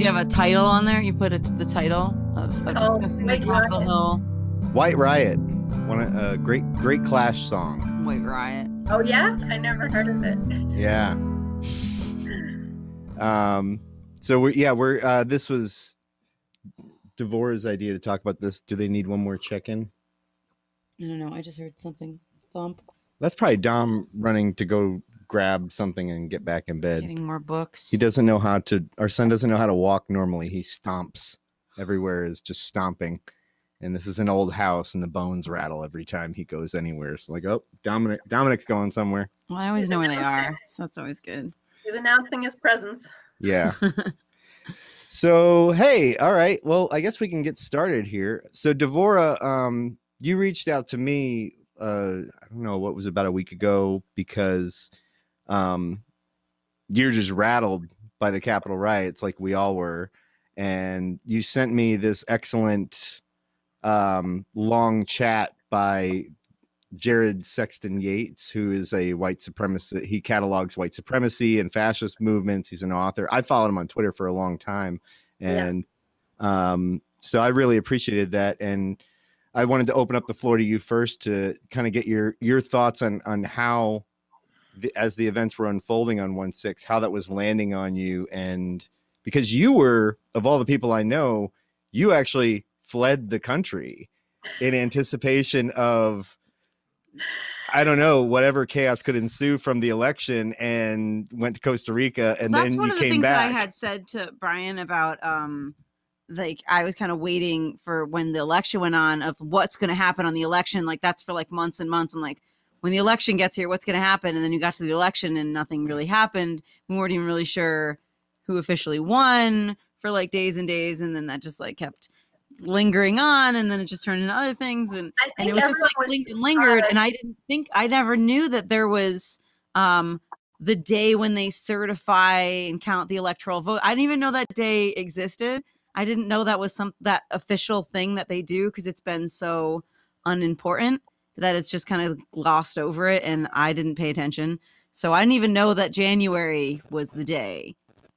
you have a title on there? You put it the title of, of Oh, discussing the Capitol Riot. Hill White Riot, one a uh, great great Clash song. White Riot. Oh yeah, I never heard of it. Yeah. Um. So we're yeah we're uh this was Devorah's idea to talk about this. Do they need one more check-in? I don't know. I just heard something thump. That's probably Dom running to go grab something and get back in bed. Getting more books. He doesn't know how to. Our son doesn't know how to walk normally. He stomps. Everywhere is just stomping. And this is an old house, and the bones rattle every time he goes anywhere. So like, oh, Dominic, Dominic's going somewhere. Well, I always know where they are, so that's always good. He's announcing his presence. Yeah. so hey, all right. Well, I guess we can get started here. So Devorah, um, you reached out to me. Uh, I don't know what was about a week ago because, um, you're just rattled by the Capitol riots, like we all were, and you sent me this excellent, um, long chat by Jared Sexton Yates, who is a white supremacist. He catalogs white supremacy and fascist movements. He's an author. I followed him on Twitter for a long time, Yeah. and um, so I really appreciated that. And I wanted to open up the floor to you first to kind of get your your thoughts on on how, the, as the events were unfolding on one six, how that was landing on you, and because you were of all the people I know, you actually fled the country in anticipation of I don't know whatever chaos could ensue from the election and went to Costa Rica and that's then one you of the came things back. that I had said to Brian about um like I was kind of waiting for when the election went on of what's going to happen on the election like that's for like months and months I'm like when the election gets here what's going to happen? And then you got to the election and nothing really happened. We weren't even really sure who officially won for like days and days and then that just like kept lingering on and then it just turned into other things and and it was just like was lingered and i didn't think i never knew that there was um the day when they certify and count the electoral vote. I didn't even know that day existed. I didn't know that was some that official thing that they do because it's been so unimportant that it's just kind of glossed over it and i didn't pay attention so i didn't even know that january was the day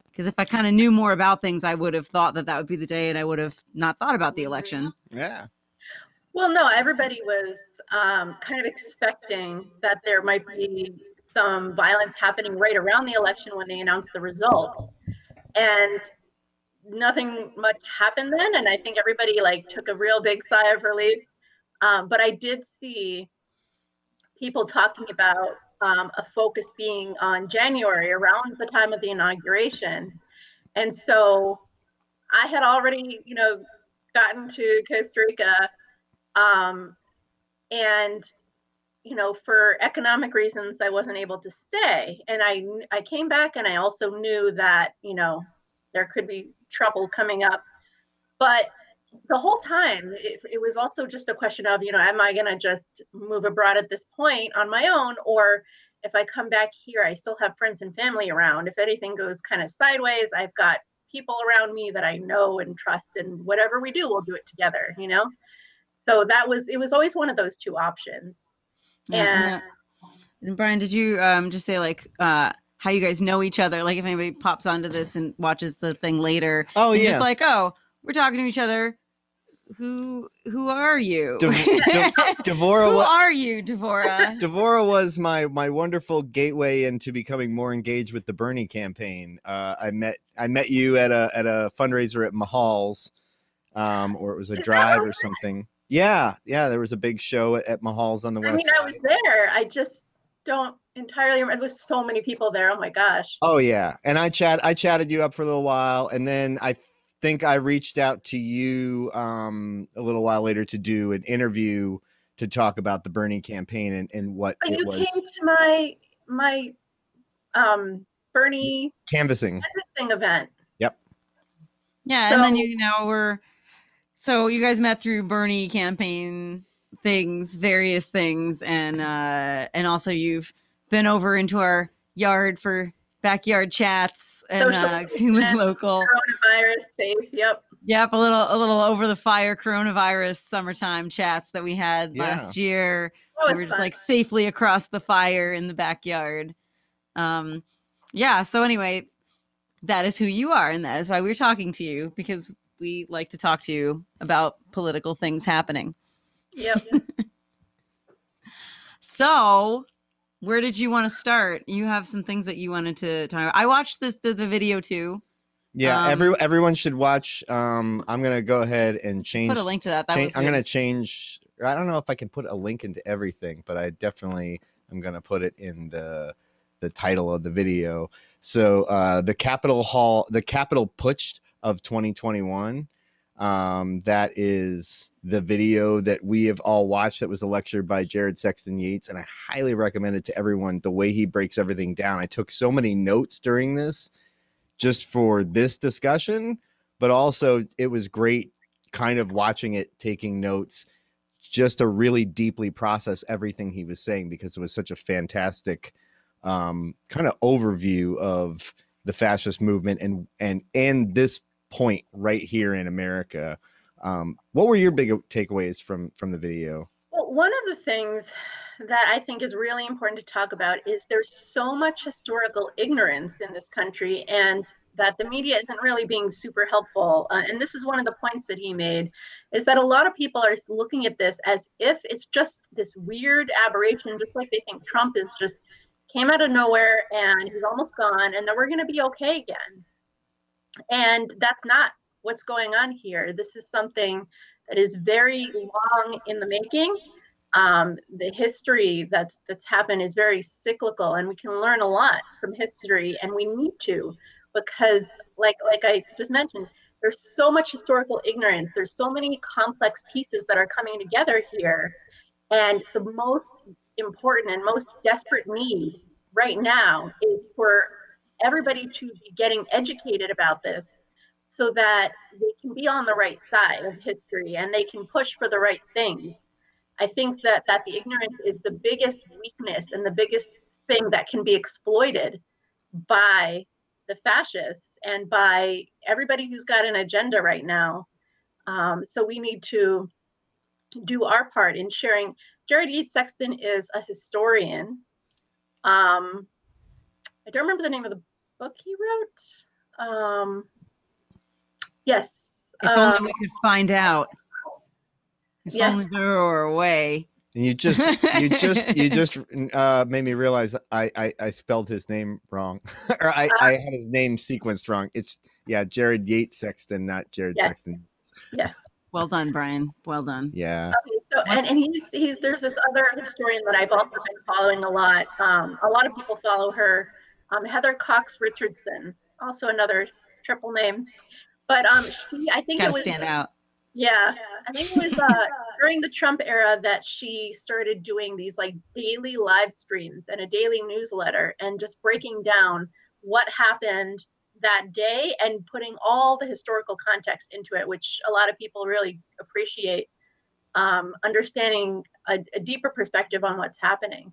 because if i kind of knew more about things i would have thought that that would be the day and i would have not thought about the election yeah. Well, no, everybody was um, kind of expecting that there might be some violence happening right around the election when they announced the results. And nothing much happened then. And I think everybody like took a real big sigh of relief. Um, but I did see people talking about um, a focus being on January around the time of the inauguration. And so I had already, you know, gotten to Costa Rica um, and you know for economic reasons i wasn't able to stay and i i came back and i also knew that you know there could be trouble coming up but the whole time it, it was also just a question of you know am i going to just move abroad at this point on my own or if i come back here i still have friends and family around if anything goes kind of sideways i've got people around me that i know and trust and whatever we do we'll do it together you know so that was it was always one of those two options Yeah, and, and uh, and Brian, did you um just say like uh how you guys know each other? Like if anybody pops onto this and watches the thing later, Oh yeah. just like, oh, we're talking to each other. Who who are you? Dev- Dev- Devorah who wa- are you, Devorah? Devora was my my wonderful gateway into becoming more engaged with the Bernie campaign. Uh, I met I met you at a at a fundraiser at Mahall's, um, or it was a Is drive or something. Yeah, yeah, there was a big show at, at Mahall's on the i west. mean i was there i just don't entirely remember there was so many people there oh my gosh Oh yeah, and I chat I chatted you up for a little while, and then I think I reached out to you um, a little while later to do an interview to talk about the Bernie campaign and, and what but it you was came to my my um bernie canvassing. thing event Yep. yeah, and then you know we're so you guys met through Bernie campaign things, various things, and uh and also you've been over into our yard for backyard chats and Social uh 'cause you live and local. coronavirus safe yep Yep, a little a little over the fire coronavirus summertime chats that we had Yeah. last year. that we was were just fun. like safely across the fire in the backyard. Um yeah, so anyway, that is who you are, and that is why we're talking to you because we like to talk to you about political things happening. Yep. So, where did you want to start? You have some things that you wanted to talk about. I watched this the, the video too. Yeah, Um, every everyone should watch. Um, I'm gonna go ahead and change. Put a link to that. That cha- was I'm gonna change. I don't know if I can put a link into everything, but I definitely am gonna put it in the the title of the video. So uh, the Capitol Hall, the Capitol Putsch of 2021. Um, that is the video that we have all watched. That was a lecture by Jared Sexton Yates, and I highly recommend it to everyone. The way he breaks everything down. I took so many notes during this, just for this discussion, but also it was great kind of watching it, taking notes, just to really deeply process everything he was saying because it was such a fantastic um, kind of overview of the fascist movement and and and this point right here in America. Um, what were your big takeaways from from the video? Well, one of the things that I think is really important to talk about is there's so much historical ignorance in this country, and that the media isn't really being super helpful. Uh, and this is one of the points that he made, is that a lot of people are looking at this as if it's just this weird aberration, just like they think Trump is just came out of nowhere and he's almost gone, and then we're going to be okay again. And that's not what's going on here. This is something that is very long in the making. Um, the history that's that's happened is very cyclical, and we can learn a lot from history, and we need to, because like like I just mentioned, there's so much historical ignorance. There's so many complex pieces that are coming together here, and the most important and most desperate need right now is for everybody to be getting educated about this so that they can be on the right side of history and they can push for the right things. I think that that the ignorance is the biggest weakness and the biggest thing that can be exploited by the fascists and by everybody who's got an agenda right now. Um, so we need to do our part in sharing. Jared Yates Sexton is a historian. Um, I don't remember the name of the book he wrote. Um, yes. if um, only we could find out. If Yes. only there were a way. And you just you just you just uh, made me realize I, I I spelled his name wrong, or I I had his name sequenced wrong. It's yeah, Jared Yates Sexton, not Jared Yes. Sexton. Yeah. Well done, Brian. Well done. Yeah. Okay, so and, and he's he's there's this other historian that I've also been following a lot. Um, a lot of people follow her. Um, Heather Cox Richardson, also another triple name. But um, she I think Got it was stand out. yeah I think it was uh, during the Trump era that she started doing these like daily live streams and a daily newsletter and just breaking down what happened that day and putting all the historical context into it, which a lot of people really appreciate. Um, understanding a, a deeper perspective on what's happening.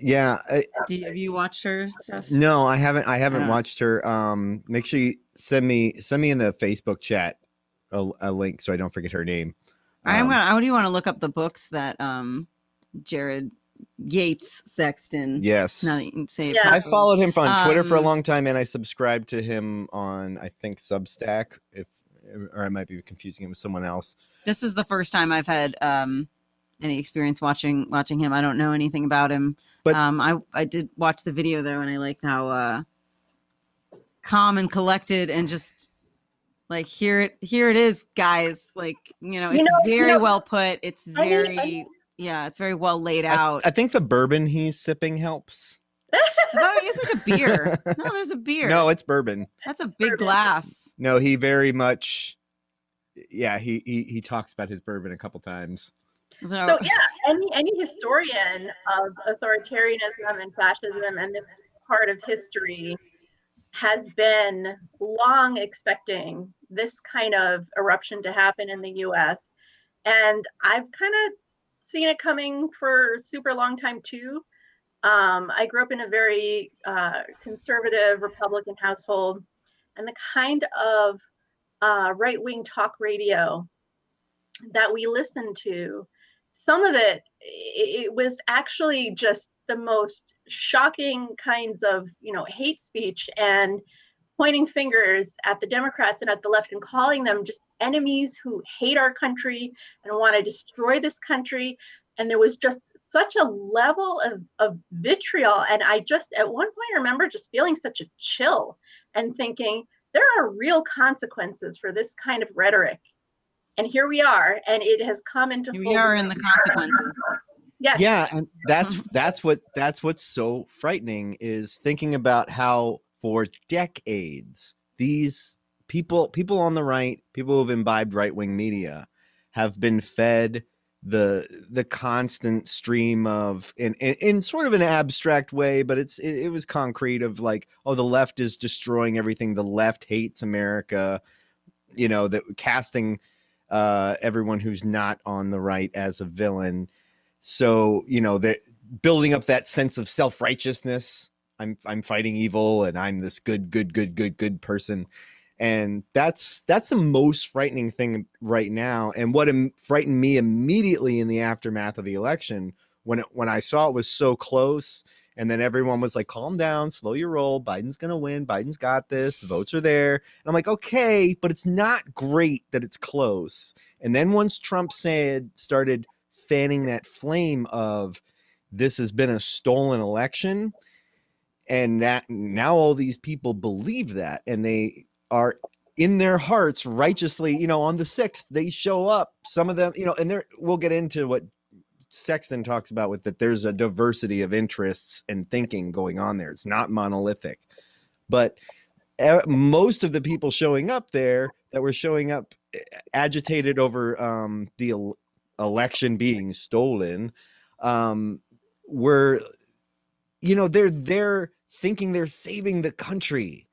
Yeah. I, Do you, have you watched her stuff? no, I haven't. I haven't Yeah. watched her. Um, make sure you send me send me in the Facebook chat a, a link so I don't forget her name. I'm Um, gonna. I do want to look up the books that um Jared Yates Sexton. Yes. Now that you say Yeah. I followed him on Twitter for a Um, long time, and I subscribed to him on I think Substack. If or I might be confusing him with someone else. This is the first time I've had um any experience watching watching him. I don't know anything about him. But- um I I did watch the video though and I like how uh calm and collected and just like here it here it is guys like you know You it's know- you very know, well put it's I mean- I very yeah it's very well laid I, out I think the bourbon he's sipping helps. I thought it was like a beer no there's a beer No, it's bourbon. that's a big Bourbon. glass No, he very much. Yeah, he he he talks about his bourbon a couple times. So, So yeah, any any historian of authoritarianism and fascism and this part of history has been long expecting this kind of eruption to happen in the US. And I've kind of seen it coming for a super long time too. Um, I grew up in a very uh, conservative Republican household, and the kind of uh, right wing talk radio that we listened to, some of it it, was actually just the most shocking kinds of you know hate speech and pointing fingers at the Democrats and at the left and calling them just enemies who hate our country and want to destroy this country. And there was just such a level of, of vitriol. And I just, at one point, remember just feeling such a chill and thinking, there are real consequences for this kind of rhetoric. And here we are, and it has come into. Here we are in the consequences. Yes. Yeah, and uh-huh. that's that's what that's what's so frightening is thinking about how for decades these people people on the right people who've imbibed right-wing media have been fed the the constant stream of in, in, in sort of an abstract way but it's it, it, was concrete of like oh the left is destroying everything the left hates america you know that casting uh everyone who's not on the right as a villain. So you know that building up that sense of self-righteousness I'm I'm fighting evil and I'm this good good good good good person. And that's that's the most frightening thing right now. And what Im- frightened me immediately in the aftermath of the election when it, when I saw it was so close and then everyone was like calm down slow your roll Biden's going to win Biden's got this the votes are there. And I'm like okay but it's not great that it's close. And then once Trump said started fanning that flame of this has been a stolen election and that now all these people believe that and they are in their hearts righteously you know on the 6th they show up some of them you know and there we'll get into what sexton talks about with that there's a diversity of interests and thinking going on there. It's not monolithic. But most of the people showing up there that were showing up eh, agitated over um, the el- election being stolen um, were you know they're there thinking they're saving the country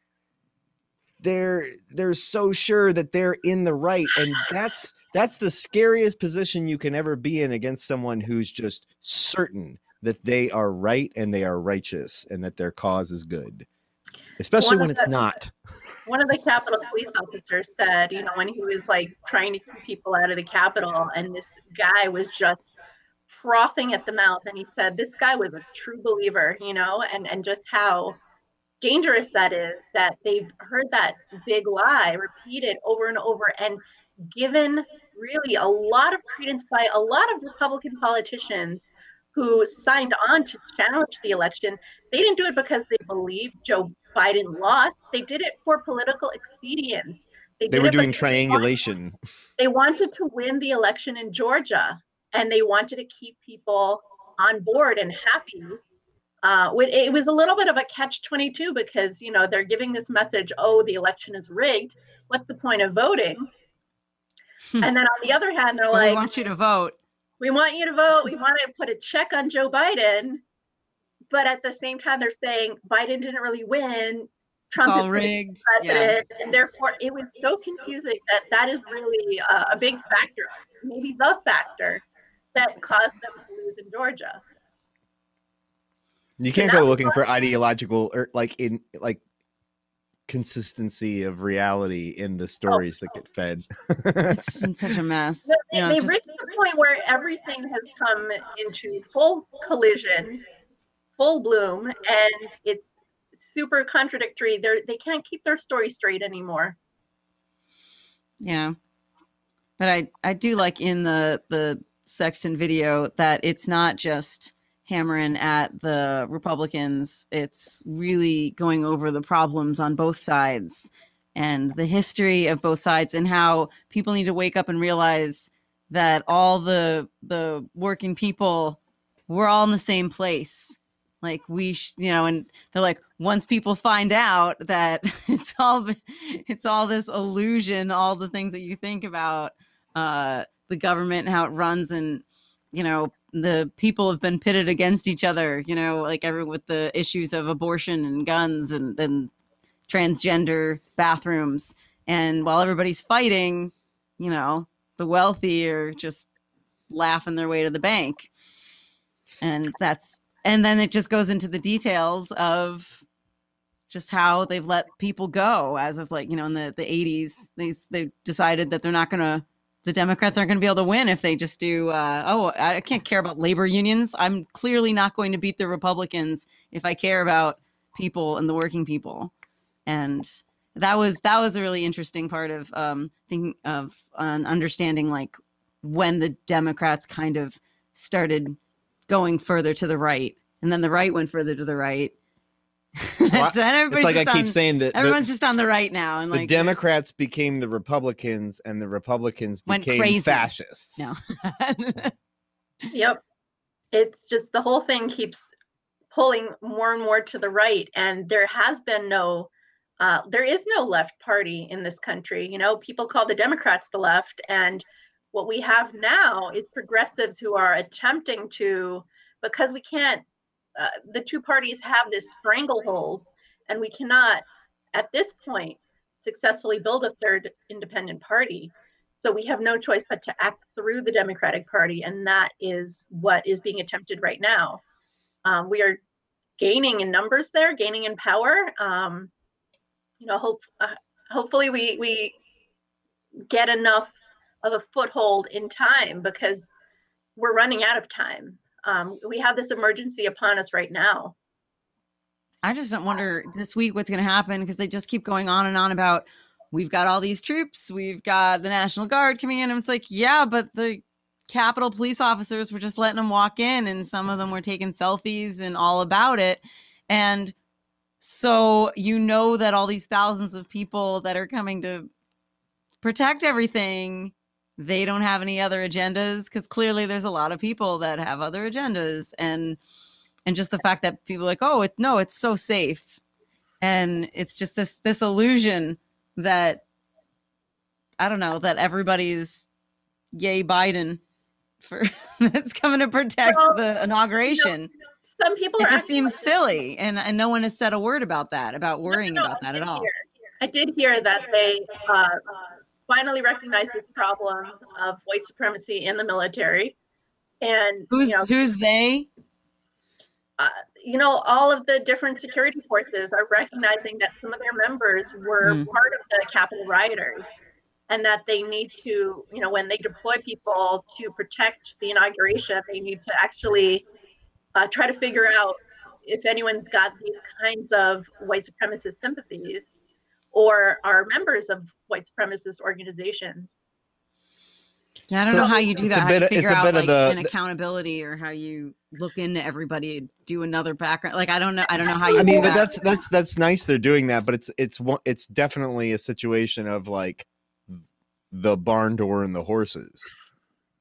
they're they're so sure that they're in the right and that's that's the scariest position you can ever be in against someone who's just certain that they are right and they are righteous and that their cause is good especially when it's the, not. one of the capitol police officers said you know when he was like trying to keep people out of the capitol and this guy was just frothing at the mouth and he said this guy was a true believer you know and and just how dangerous that is that they've heard that big lie repeated over and over and given really a lot of credence by a lot of republican politicians who signed on to challenge the election. They didn't do it because they believed joe biden lost. They did it for political expedience. They, they were doing triangulation. they wanted to win the election in georgia and they wanted to keep people on board and happy. Uh, it was a little bit of a catch 22 because you know they're giving this message oh the election is rigged what's the point of voting hmm. and then on the other hand they're like we want you to vote we want you to vote we want to put a check on joe biden but at the same time they're saying biden didn't really win Trump it's all is rigged. president, yeah. and therefore it was so confusing that that is really a, a big factor, maybe the factor that caused them to lose in Georgia. You can't go looking for ideological or like in like consistency of reality in the oh, stories oh. that get fed. it's been such a mess. They, you know, they just... reached the point where everything has come into full collision, full bloom, and it's super contradictory. They they can't keep their story straight anymore. Yeah, but I I do like in the the Sexton video that it's not just hammering at the Republicans, it's really going over the problems on both sides and the history of both sides and how people need to wake up and realize that all the the working people we're all in the same place. Like we sh- you know and they're like once people find out that it's all it's all this illusion all the things that you think about uh the government and how it runs and you know the people have been pitted against each other you know like everyone with the issues of abortion and guns and transgender bathrooms. And while everybody's fighting you know the wealthy are just laughing their way to the bank. And that's and then it just goes into the details of just how they've let people go as of like you know in the the 80s they they decided that they're not going to the Democrats aren't going to be able to win if they just do. Uh, oh, I can't care about labor unions. I'm clearly not going to beat the Republicans if I care about people and the working people. And that was that was a really interesting part of um, thinking of an understanding like when the Democrats kind of started going further to the right, and then the right went further to the right. Well, so everybody's it's like I just keep saying that the, everyone's just on the right now, and the like there's- Democrats became the Republicans, and the Republicans Went became crazy. fascists. No. Yep. It's just the whole thing keeps pulling more and more to the right. And there has been no, uh, there is no left party in this country. You know, people call the Democrats the left. And what we have now is progressives who are attempting to, because we can't, uh, the two parties have this stranglehold, and we cannot, at this point, successfully build a third independent party. So we have no choice but to act through the Democratic Party, and that is what is being attempted right now. Um, we are gaining in numbers there, gaining in power. Um, you know, hope uh, hopefully we we get enough of a foothold in time because we're running out of time. Um, we have this emergency upon us right now. I just don't wonder this week what's going to happen because they just keep going on and on about we've got all these troops, we've got the National Guard coming in. And it's like, yeah, but the Capitol police officers were just letting them walk in, and some of them were taking selfies and all about it. And so you know that all these thousands of people that are coming to protect everything they don't have any other agendas because clearly there's a lot of people that have other agendas and and just the fact that people are like oh it, no it's so safe. And it's just this this illusion that i don't know that everybody's yay biden for that's coming to protect Well, the inauguration. Some people it are just seems silly and and no one has said a word about that about worrying no, about I that at all. hear- I did hear that they uh, finally recognized this problem of white supremacy in the military, and who's you know, who's they? you know, all of the different security forces are recognizing that some of their members were Mm. part of the Capitol rioters, and that they need to, you know, when they deploy people to protect the inauguration, they need to actually uh, try to figure out if anyone's got these kinds of white supremacist sympathies or are members of white supremacist organizations. Yeah, I don't So, know how you do that. a How bit you figure it's a out bit of like the- an accountability or how you look into everybody, do another background. Like I don't know. I don't know how you. I mean, do but that. that's that's that's nice they're doing that, but it's it's one it's definitely a situation of like the barn door and the horses.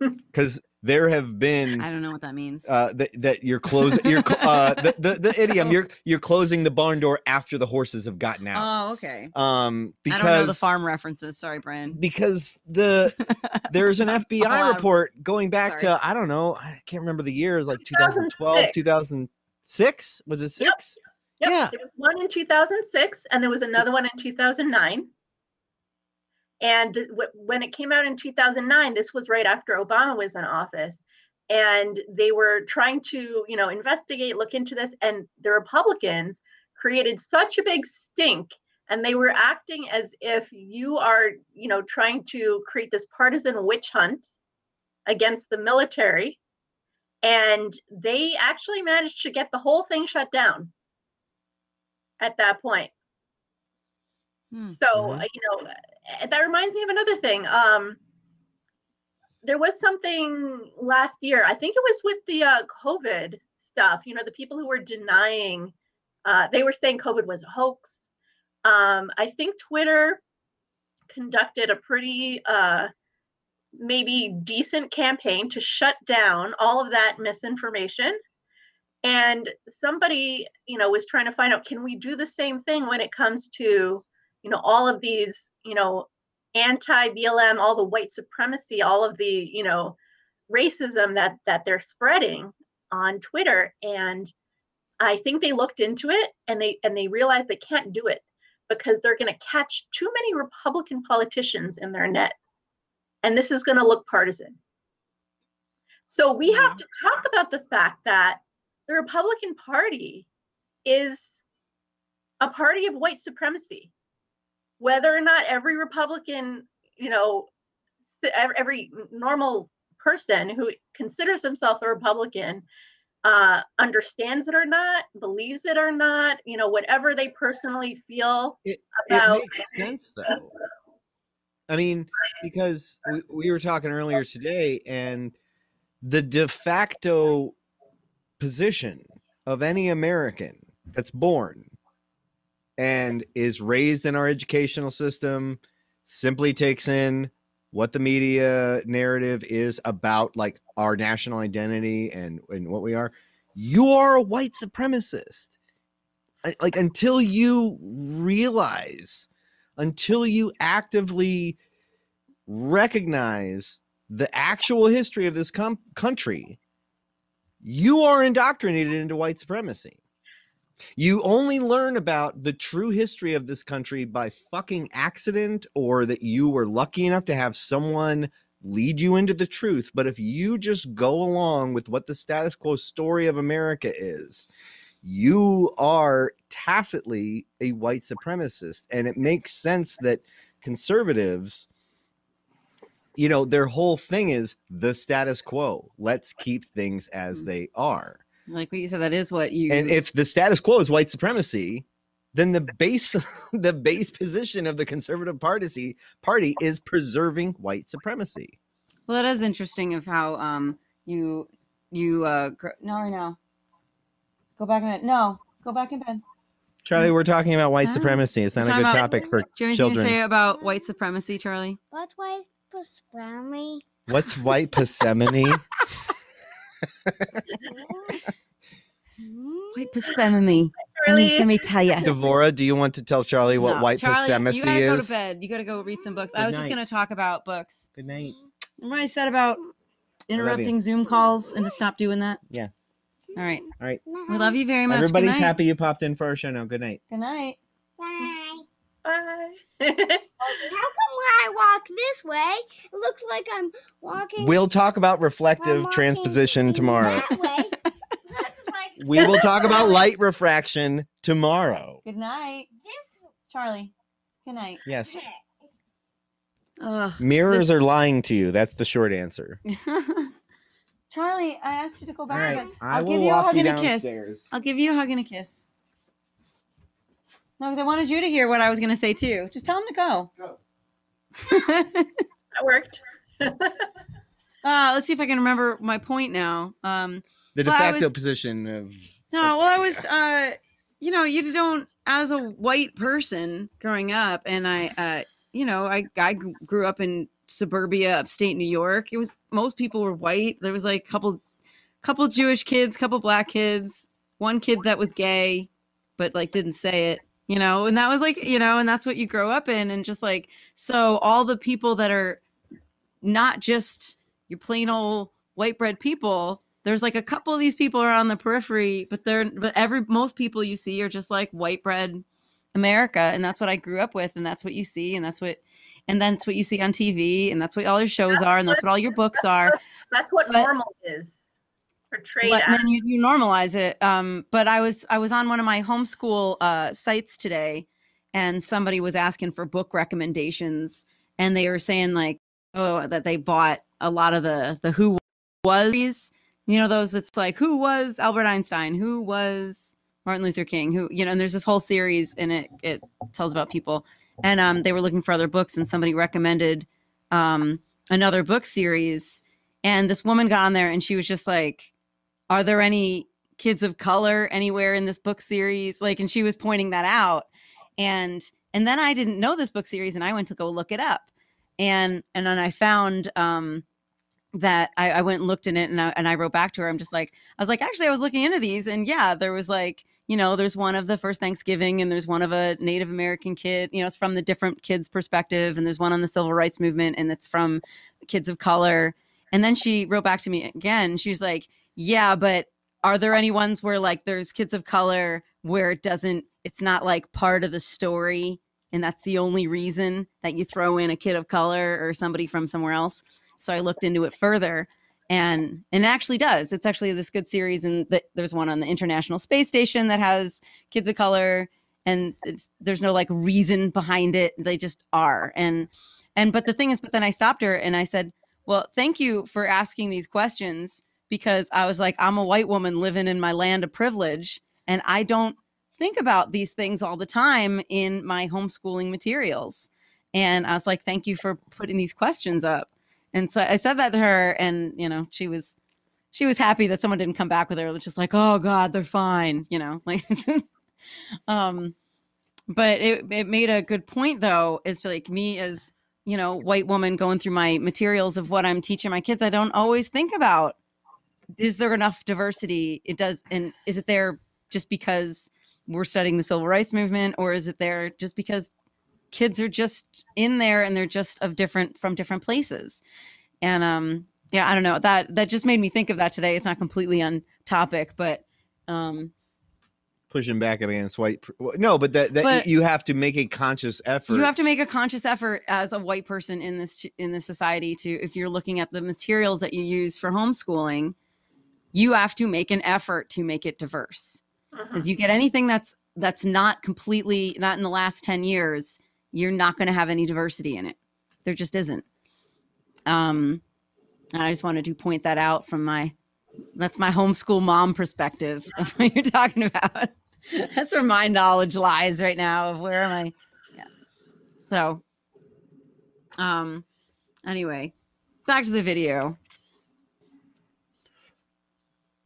Cuz there have been I don't know what that means. uh that, that you're closing you're uh the, the the idiom you're you're closing the barn door after the horses have gotten out. oh, okay. Um I don't know the farm references. Sorry, Brian. because the there's an FBI report going back Sorry. to I don't know, I can't remember the year, like 2012, 2006. 2006, was it 6? Yep, Yeah. there was one in 2006, and there was another one in 2009. And th- wh- when it came out in 2009, this was right after Obama was in office, and they were trying to, you know, investigate, look into this, and the Republicans created such a big stink, and they were acting as if you are, you know, trying to create this partisan witch hunt against the military, and they actually managed to get the whole thing shut down at that point. Hmm. So, Mhm. uh, you know, that reminds me of another thing. Um, there was something last year, I think it was with the uh, COVID stuff, you know, the people who were denying, uh, they were saying COVID was a hoax. Um, I think Twitter conducted a pretty, uh, maybe decent campaign to shut down all of that misinformation and somebody you know was trying to find out can we do the same thing when it comes to you know all of these you know anti blm all the white supremacy all of the you know racism that that they're spreading on twitter. And i think they looked into it and they and they realized they can't do it because they're going to catch too many republican politicians in their net. And this is going to look partisan. So we have to talk about the fact that the Republican Party is a party of white supremacy. Whether or not every Republican, you know, every normal person who considers himself a Republican uh, understands it or not, believes it or not, you know, whatever they personally feel It, about. it makes sense though. I mean, because we, we were talking earlier today, and the de facto position of any American that's born and is raised in our educational system simply takes in what the media narrative is about like our national identity and and what we are. You are a white supremacist. Like until you realize until you actively recognize the actual history of this com- country you are indoctrinated into white supremacy you only learn about the true history of this country by fucking accident or that you were lucky enough to have someone lead you into the truth. But if you just go along with what the status quo story of America is, you are tacitly a white supremacist. And it makes sense that conservatives, you know, their whole thing is the status quo. Let's keep things as Mm. they are. Like what you said, that is what you. And if the status quo is white supremacy, then the base the base position of the conservative party party is preserving white supremacy. well, that is interesting of how um you you uh gr- no right now. Go back in bed. No, go back in bed. Charlie, we're talking about white supremacy. It's not a good about- topic for Do you have anything children. to say about white supremacy, Charlie? What was pastrami? What's white Persimmon? Mm-hmm. White supremacy. Let me, Really? let me tell you. Devorah, do you want to tell Charlie what No, white Charlie, supremacy You gotta go to bed. You gotta go read some books. Good I was just gonna talk about books. Good night. Remember I said about interrupting Zoom calls and to stop doing that? Yeah. All right. All right. We love you very much. Everybody's happy you popped in for our show now. Good night. Good night. Bye. Bye. How come when I walk this way, it looks like I'm walking? We'll talk about reflective transposition tomorrow. That way. looks like We will talk about light refraction tomorrow. Good night, this. Charlie. Good night. Yes. Ugh. Mirrors are lying to you. That's the short answer. Charlie, I asked you to go back to right. bed. I I'll give you a walk hug you and a kiss. downstairs. I'll give you a hug and a kiss. No, because I wanted you to hear what I was going to say too. Just tell him to go. Go. that worked. uh, let's see if I can remember my point now. Um, The de Well, facto was- position of no, well, I was, uh, you know, you don't, as a white person growing up, and I, uh, you know, I, I grew up in suburbia, upstate New York. It was most people were white. There was like a couple, couple Jewish kids, couple black kids, one kid that was gay, but like didn't say it, you know, and that was like, you know, and that's what you grow up in, and just like so, all the people that are not just your plain old white bread people there's like a couple of these people are on the periphery but they're but every most people you see are just like white bread america and that's what i grew up with and that's what you see and that's what and that's what you see on tv and that's what all your shows are and that's what all your books are. That's what But- normal is portrayed but then you, you normalize it um but i was i was on one of my homeschool uh sites today and somebody was asking for book recommendations and they were saying like oh that they bought a lot of the the who was you know those it's like who was albert einstein? Who was martin luther king? Who you know and there's this whole series and it it tells about people and um they were looking for other books and somebody recommended um another book series and this woman got on there and she was just like are there any kids of color anywhere in this book series? Like and she was pointing that out and and then i didn't know this book series and i went to go look it up and and then i found um that I, I went and looked in it and I, and I wrote back to her. I'm just like i was like actually i was looking into these and yeah there was like you know there's one of the first thanksgiving and there's one of a native american kid you know it's from the different kids perspective and there's one on the civil rights movement and it's from kids of color. And then she wrote back to me again she was like yeah but are there any ones where like there's kids of color where it doesn't it's not like part of the story and that's the only reason that you throw in a kid of color or somebody from somewhere else? So i looked into it further and and it actually does. It's actually this good series and th- there's one on the international space station that has kids of color and there's no like reason behind it. They just are and And but the thing is, but then I stopped her and I said, Well, thank you for asking these questions because I was like, I'm a white woman living in my land of privilege and I don't think about these things all the time in my homeschooling materials. And I was like, thank you for putting these questions up. And so I said that to her, and you know, she was she was happy that someone didn't come back with her. It's just like, oh God, they're fine, you know, like um but it, it made a good point though, is to like me as you know, white woman going through my materials of what I'm teaching my kids, I don't always think about is there enough diversity? It does and is it there just because we're studying the civil rights movement or is it there just because kids are just in there and they're just of different from different places? And um yeah i don't know that that just made me think of that today. It's not completely on topic but um pushing back against white no but that, that but you have to make a conscious effort. You have to make a conscious effort as a white person in this in this society to if you're looking at the materials that you use for homeschooling you have to make an effort to make it diverse. Uh-huh. if you get anything that's that's not completely not in the last 10 years you're not going to have any diversity in it. There just isn't. Um and i just wanted to point that out from my that's my homeschool mom perspective of what you're talking about. That's where my knowledge lies right now of where am i? Yeah. So um anyway back to the video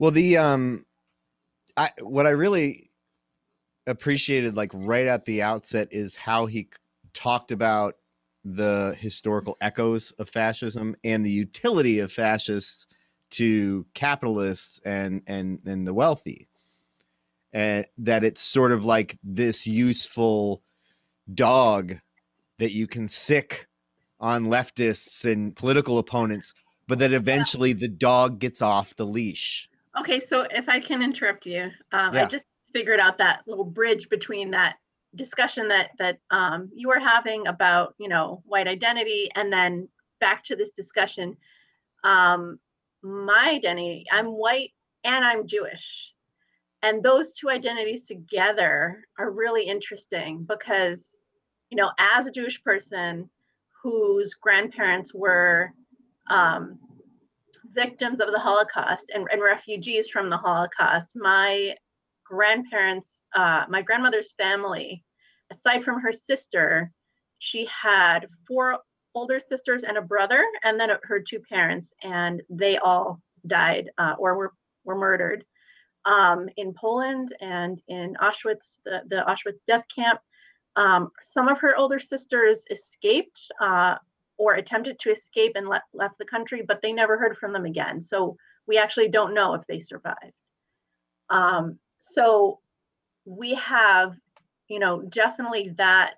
well the um I what I really appreciated like right at the outset is how he talked about the historical echoes of fascism and the utility of fascists to capitalists and and and the wealthy. And that it's sort of like this useful dog that you can sick on leftists and political opponents but that eventually the dog gets off the leash Okay, so if I can interrupt you, um, yeah. I just figured out that little bridge between that discussion that that um, you were having about you know white identity, and then back to this discussion. Um, my identity, I'm white and I'm Jewish, and those two identities together are really interesting because you know as a Jewish person whose grandparents were um, victims of the Holocaust and, and refugees from the Holocaust, my grandparents, uh, my grandmother's family, aside from her sister, she had four older sisters and a brother, and then her two parents, and they all died uh, or were were murdered um, in Poland and in Auschwitz, the, the Auschwitz death camp. Um, some of her older sisters escaped uh, or attempted to escape and le- left the country, but they never heard from them again. So we actually don't know if they survived. Um, so we have, you know, definitely that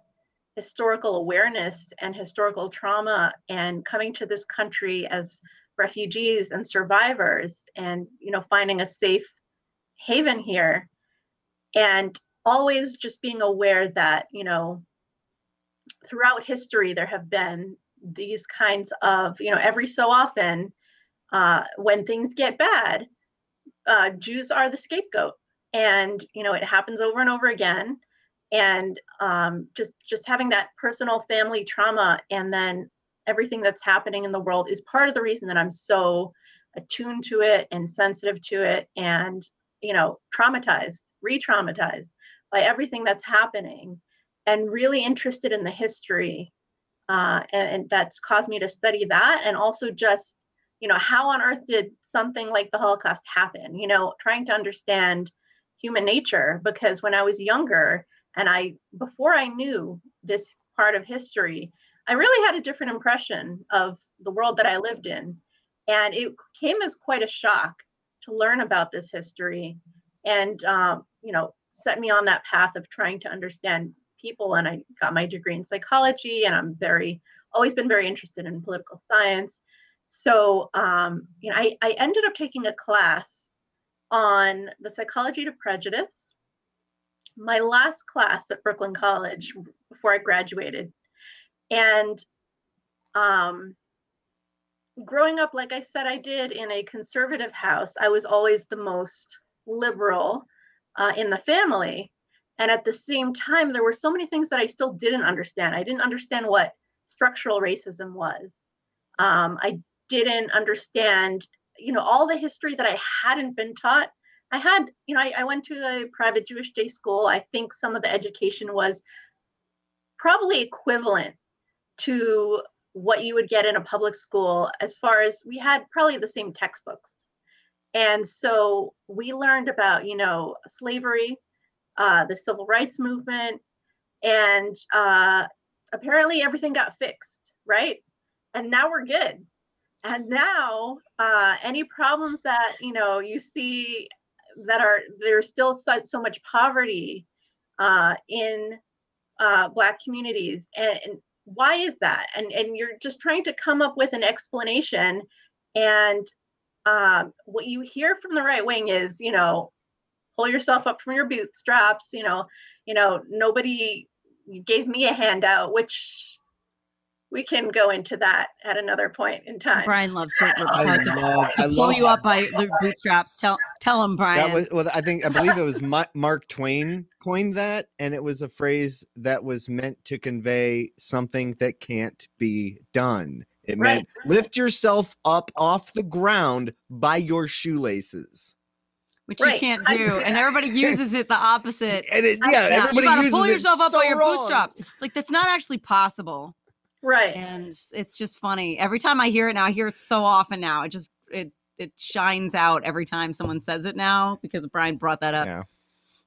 historical awareness and historical trauma and coming to this country as refugees and survivors and you know finding a safe haven here and always just being aware that you know throughout history there have been these kinds of, you know, every so often, uh, when things get bad, uh, Jews are the scapegoat, and you know it happens over and over again. And um, just just having that personal family trauma, and then everything that's happening in the world is part of the reason that I'm so attuned to it and sensitive to it, and you know, traumatized, re-traumatized by everything that's happening, and really interested in the history uh, and, and that's caused me to study that and also just you know how on earth did something like the holocaust happen? You know trying to understand human nature because when i was younger and i before i knew this part of history i really had a different impression of the world that i lived in. And it came as quite a shock to learn about this history and um, you know set me on that path of trying to understand people and I got my degree in psychology and I'm very always been very interested in political science. So um, you know, I, I ended up taking a class on the psychology to prejudice. My last class at Brooklyn College before I graduated. And um, growing up, like I said, I did in a conservative house, I was always the most liberal uh, in the family. And at the same time, there were so many things that I still didn't understand. I didn't understand what structural racism was. Um, I didn't understand, you know, all the history that I hadn't been taught. I had, you know, I, I went to a private Jewish day school. I think some of the education was probably equivalent to what you would get in a public school as far as we had probably the same textbooks and so we learned about you know slavery uh, the civil rights movement and uh, apparently everything got fixed right? And now we're good. And now uh, any problems that you know you see that are there's still such so much poverty uh, in uh, black communities and, and why is that? And and you're just trying to come up with an explanation and um, what you hear from the right wing is you know pull yourself up from your bootstraps you know you know nobody gave me a handout which we can go into that at another point in time. Brian loves to, to, I to- love, I to love pull you up by the bootstraps. Tell tell him, Brian. That was well. I think I believe it was Mark Twain coined that, and it was a phrase that was meant to convey something that can't be done. It meant lift yourself up off the ground by your shoelaces. Which you can't do, and everybody uses it the opposite. And it, yeah, Yeah, everybody you gotta uses pull yourself up by your wrong. bootstraps. It's like that's not actually possible, Right. and it's just funny. Every time I hear it now, I hear it so often now. It just it it shines out every time someone says it now because Brian brought that up. Yeah.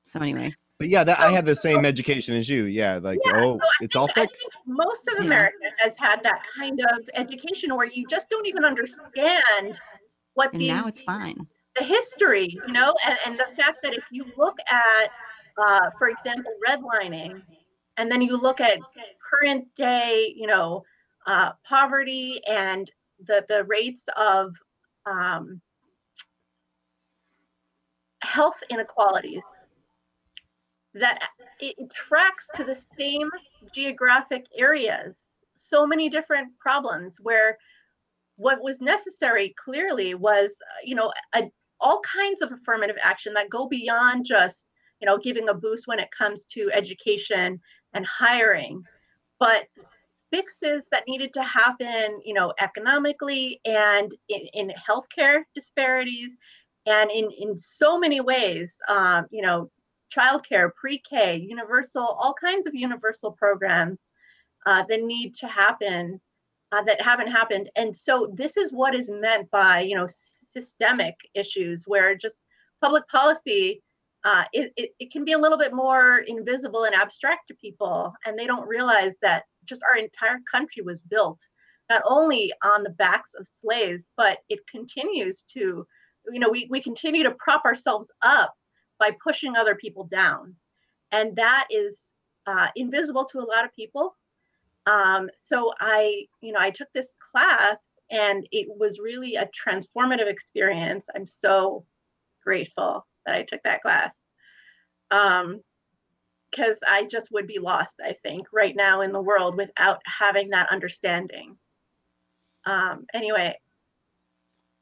So anyway, But yeah, that I had the same education as you. Yeah, like Yeah, oh, so I it's all think- I fixed. think most of Yeah. America has had that kind of education where you just don't even understand what and these now it's fine. The history, you know, and, and the fact that if you look at, uh, for example, redlining, and then you look at current day, you know, uh, poverty and the the rates of um, health inequalities, that it, tracks to the same geographic areas. So many different problems where what was necessary clearly was, uh, you know, a all kinds of affirmative action that go beyond just you know giving a boost when it comes to education and hiring but fixes that needed to happen you know economically and in, in healthcare disparities and in in so many ways um, you know childcare pre-k universal all kinds of universal programs uh, that need to happen uh, that haven't happened. And so this is what is meant by you know systemic issues where just public policy uh, it, it, it can be a little bit more invisible and abstract to people and they don't realize that just our entire country was built not only on the backs of slaves but it continues to you know we, we continue to prop ourselves up by pushing other people down. And that is uh, invisible to a lot of people um, so i you know i took this class and it was really a transformative experience. I'm so grateful that i took that class. Um, because i just would be lost i think right now in the world without having that understanding. Um, anyway.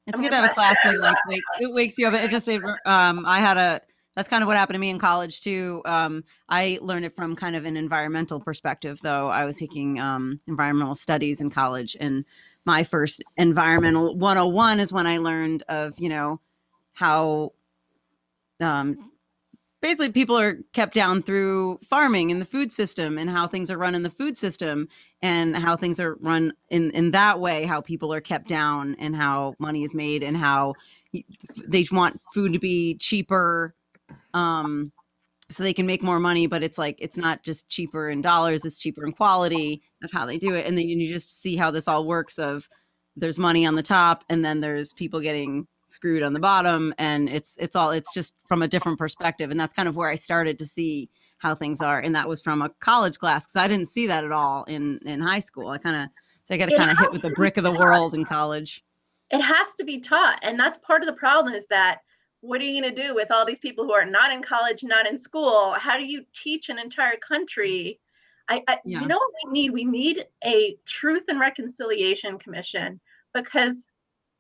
It's I'm good to have a class that like wake, it wakes you up. It just it, um I had a that's kind of what happened to me in college too. Um, I learned it from kind of an environmental perspective, though. I was taking um, environmental studies in college, and my first environmental 101 is when I learned of you know how um, basically people are kept down through farming and the food system and how things are run in the food system and how things are run in in that way how people are kept down and how money is made and how they want food to be cheaper um so they can make more money but it's like it's not just cheaper in dollars it's cheaper in quality of how they do it. And then you just see how this all works of there's money on the top and then there's people getting screwed on the bottom and it's it's all it's just from a different perspective. And that's kind of where i started to see how things are. And that was from a college class because i didn't see that at all in in high school. I kind of so i got to kind of hit with the brick of the world in college. It has to be taught. And that's part of the problem is that what are you going to do with all these people who are not in college not in school how do you teach an entire country I, I Yeah. you know what we need we need a truth and reconciliation commission because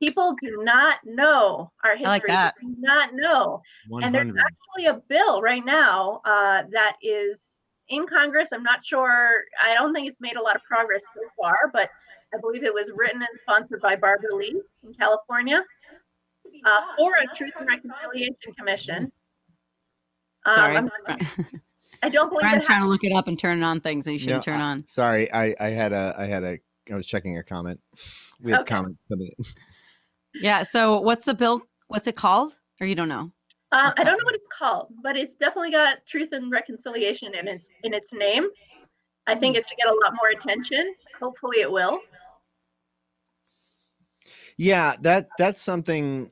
people do not know our history I like that. Do not know and there's actually a bill right now uh, that is in Congress. I'm not sure. I don't think it's made a lot of progress so far, but I believe it was written and sponsored by Barbara Lee in California uh, for a Truth and Reconciliation Commission. Um, Sorry. I'm- I don't believe Brian's trying to look it up and turn on things that you shouldn't No, turn on. Sorry, I I had a I had a I was checking a comment. We have Okay. comments coming in. Yeah. So what's the bill? What's it called? Or you don't know? Uh, I don't know what it's called, but it's definitely got truth and reconciliation in its in its name. I think it should get a lot more attention. Hopefully, it will. Yeah, that that's something I'm gonna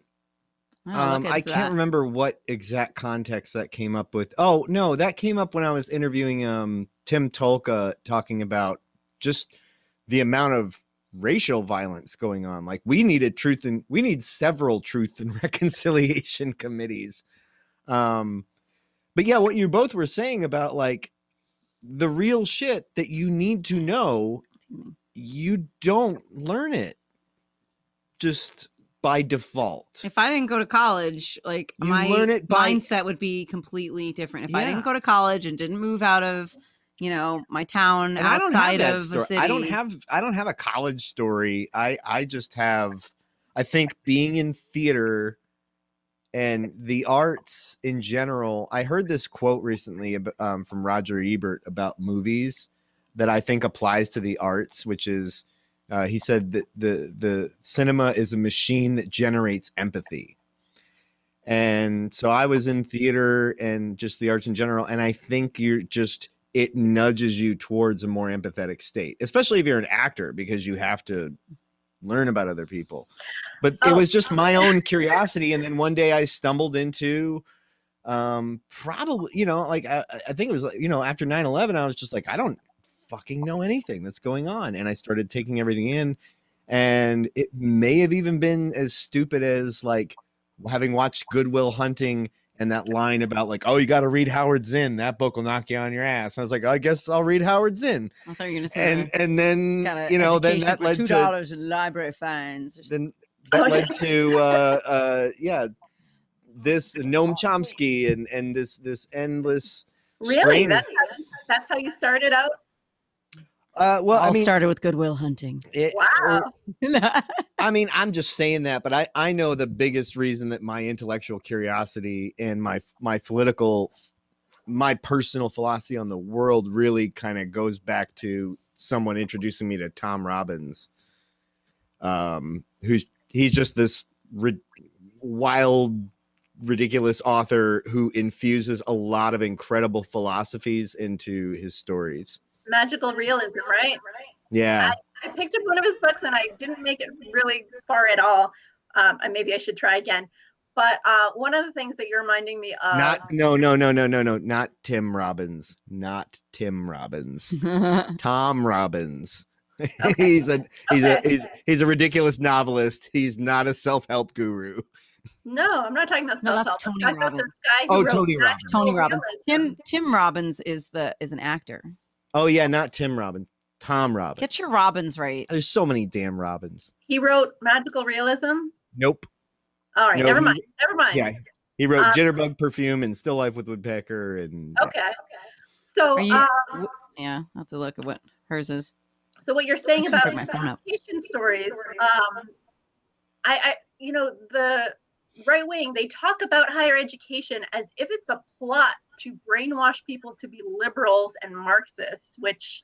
Um, I can't that. remember what exact context that came up with. Oh no, that came up when I was interviewing um Tim Tolka talking about just the amount of racial violence going on. Like we needed truth and we need several truth and reconciliation committees. Um, but yeah, what you both were saying about like the real shit that you need to know, you don't learn it just by default. If I didn't go to college, like You my learn it by- mindset would be completely different. If I didn't go to college and didn't move out of, you know, my town and I don't have outside of story. a city. I don't have I don't have a college story. I I just have I think being in theater and the arts in general. I heard this quote recently um, from Roger Ebert about movies that I think applies to the arts, which is uh, he said that the the cinema is a machine that generates empathy. And so I was in theater and just the arts in general, and I think you're just it nudges you towards a more empathetic state, especially if you're an actor, because you have to learn about other people. But it Oh. was just my own curiosity, and then one day I stumbled into um probably you know like I, I think it was like you know after 9-11 i was just like i don't fucking know anything that's going on and i started taking everything in and it may have even been as stupid as like having watched Good Will Hunting and that line about like oh you got to read howard zinn that book will knock you on your ass i was like i guess i'll read howard zinn I thought you were gonna say and and then you know then that for led two to dollars in library fines. Or then that Oh, yeah. led to uh uh yeah this noam chomsky and and this this endless Really? That's how, that's how you started out? Uh well All i mean started with Good Will Hunting. it- or- Wow. I mean, I'm just saying that, but I I know the biggest reason that my intellectual curiosity and my my political my personal philosophy on the world really kind of goes back to someone introducing me to Tom Robbins. Um who's he's just this ri- wild ridiculous author who infuses a lot of incredible philosophies into his stories. Magical realism, right? Yeah. I picked up one of his books and I didn't make it really far at all. Um, and maybe I should try again. But uh, one of the things that you're reminding me of, Not no no no no no no not Tim Robbins. Not Tim Robbins. Tom Robbins. he's a he's Okay. a he's he's a ridiculous novelist. He's not a self-help guru. no, I'm not talking about No, that's self-help. Tony I'm Robbins. the guy who Oh, Tony Robbins. Tony Robbins. Tim Tim Robbins is the is an actor. Oh yeah, not Tim Robbins. Tom Robbins. Get your Robbins right. There's so many damn Robbins. He wrote Magical Realism. Nope. All right, No, never he- mind. Never mind. Yeah. He wrote Um, Jitterbug Perfume and Still Life with Woodpecker and yeah. Okay. So, you- um, Yeah, I'll have to look at what hers is. so what you're saying about bring my phone education stories, um, I, I, you know, the right wing they talk about higher education as if it's a plot to brainwash people to be liberals and Marxists, which,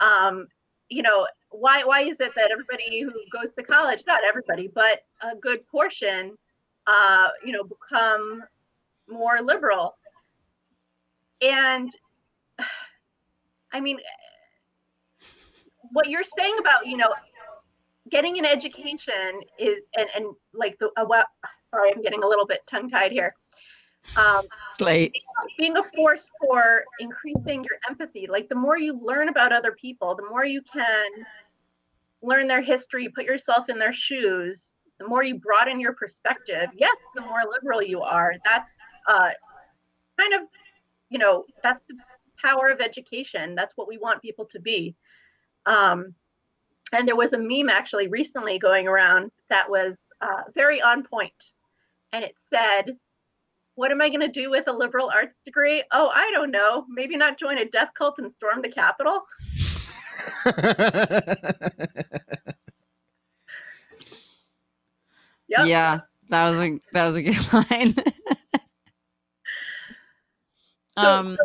um, you know, why why is it that everybody who goes to college, not everybody, but a good portion, uh, you know, become more liberal? And I mean, what you're saying about you know getting an education is and and like the uh, well, sorry i'm getting a little bit tongue tied here um, It's being a force for increasing your empathy like the more you learn about other people the more you can learn their history put yourself in their shoes the more you broaden your perspective yes the more liberal you are. That's uh, kind of you know that's the power of education. That's what we want people to be. Um, and there was a meme actually recently going around that was uh, very on point. And it said what am I going to do with a liberal arts degree? Oh, I don't know. Maybe not join a death cult and storm the Capitol. Yep. Yeah, that was a that was a good line. So- um,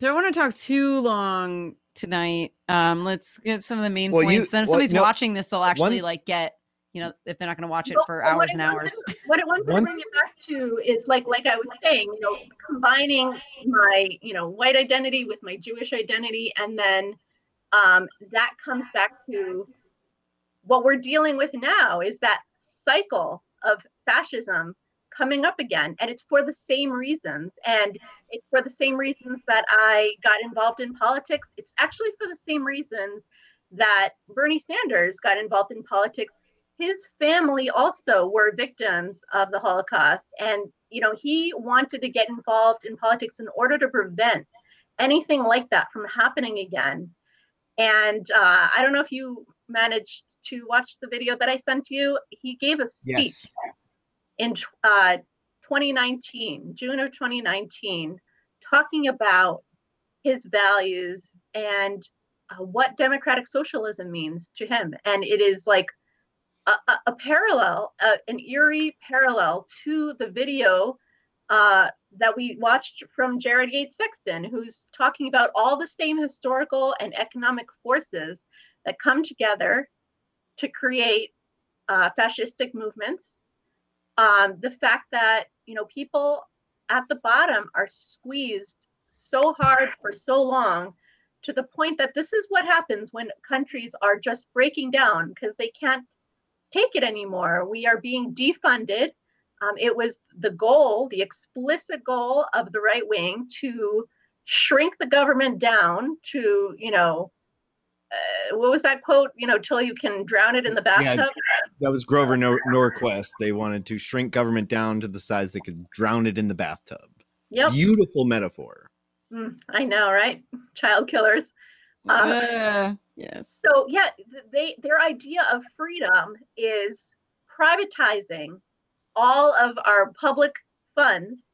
so I don't want to talk too long tonight. Um, let's get some of the main Well, you- points. then if well, somebody's no, watching this, they'll actually one- like get you know if they're not going to watch it Well, for well, hours and hours. to- What I wanted to bring it back to is like like I was saying, you know, combining my you know white identity with my Jewish identity, and then um, that comes back to what we're dealing with now is that cycle of fascism coming up again, and it's for the same reasons, and it's for the same reasons that I got involved in politics. It's actually for the same reasons that Bernie Sanders got involved in politics his family also were victims of the Holocaust. And, you know, he wanted to get involved in politics in order to prevent anything like that from happening again. And uh, I don't know if you managed to watch the video that I sent you. He gave a speech Yes. in uh, 2019, June of 2019, talking about his values and uh, what democratic socialism means to him. And it is like a, a, parallel, an eerie parallel to the video uh, that we watched from Jared Yates Sexton, who's talking about all the same historical and economic forces that come together to create uh, fascistic movements. Um, the fact that you know people at the bottom are squeezed so hard for so long to the point that this is what happens when countries are just breaking down because they can't take it anymore. We are being defunded. Um, it was the goal, the explicit goal of the right wing to shrink the government down to, you know, uh, what was that quote? You know, till you can drown it in the bathtub. That was Grover Nor- Norquist. They wanted to shrink government down to the size they could drown it in the bathtub. Yep. Beautiful metaphor. Mm, I know, right? Child killers. Um, Uh, yes. So yeah, they their idea of freedom is privatizing all of our public funds,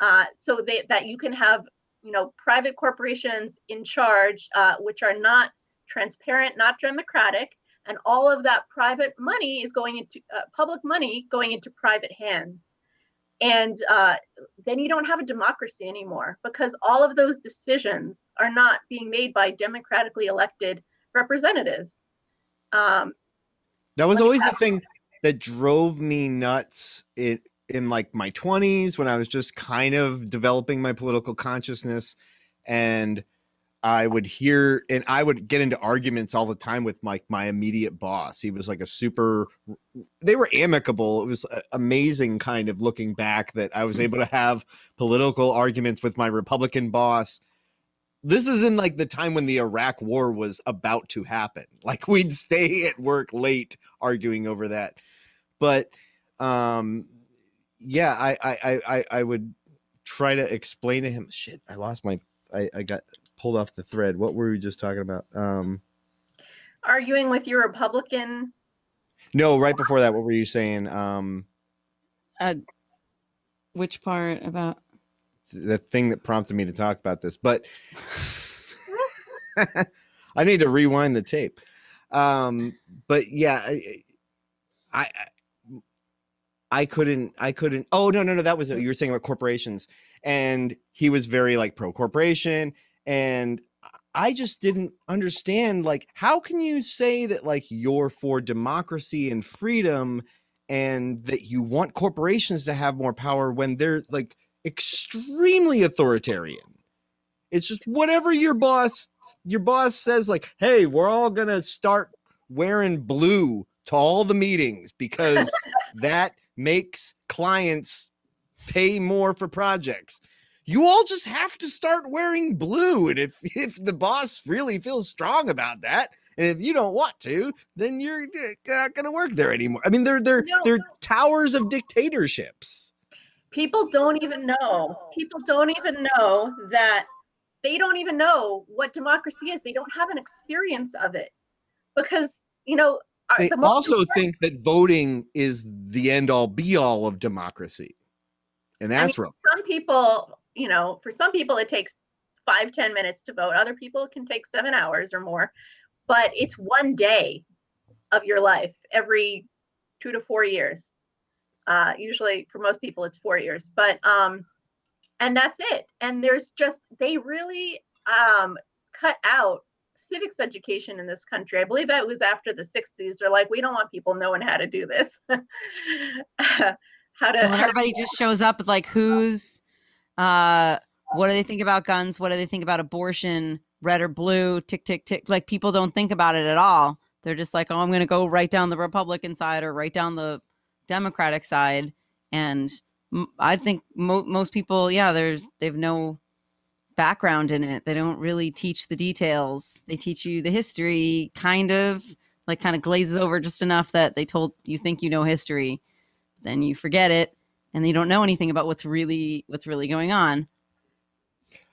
uh, so they, that you can have you know private corporations in charge, uh, which are not transparent, not democratic, and all of that private money is going into uh, public money going into private hands. And uh, then you don't have a democracy anymore because all of those decisions are not being made by democratically elected representatives. Um, That was always the thing that drove me nuts in in like my 20s when I was just kind of developing my political consciousness and I would hear and I would get into arguments all the time with like my immediate boss. He was like a super they were amicable. It was amazing kind of looking back that I was able to have political arguments with my Republican boss. This is in like the time when the Iraq war was about to happen. Like we'd stay at work late arguing over that. But um yeah, I I I I, I would try to explain to him shit, I lost my I, I got pulled off the thread. What were we just talking about? Um arguing with your Republican, no, right before that, what were you saying? Um uh Which part about? The thing that prompted me to talk about this, but I need to rewind the tape. Um, but yeah, I, I, I- I couldn't, I couldn't. Oh no, no, no, that was you were saying about corporations, and he was very like pro corporation, and I just didn't understand like how can you say that like you're for democracy and freedom, and that you want corporations to have more power when they're like extremely authoritarian. It's just whatever your boss your boss says like, "Hey, we're all going to start wearing blue to all the meetings because that makes clients pay more for projects." You all just have to start wearing blue and if if the boss really feels strong about that and if you don't want to, then you're uh, not going to work there anymore. I mean, they're they're No, they're no. towers of dictatorships. People don't even know. People don't even know that they don't even know what democracy is. They don't have an experience of it because you know. uh, they the also think that voting is the end all be all of democracy and that's I mean, wrong. Some people, you know, for some people it takes five, ten minutes to vote. Other people it can take seven hours or more. But it's one day of your life every two to four years. Uh, usually for most people it's four years. But um, and that's it. And there's just they really um cut out civics education in this country. I believe that was after the 60s. They're like, we don't want people knowing how to do this. how to When how to everybody just shows up with like who's uh what do they think about guns? What do they think about abortion? Red or blue, tick tick tick. Like people don't think about it at all. They're just like, oh, I'm gonna go right down the Republican side or right down the Democratic side. And I think mo- most people, yeah, there's they've no background in it. They don't really teach the details. They teach you the history, kind of like kind of glazes over just enough that they told you think you know history, then you forget it, and you don't know anything about what's really what's really going on.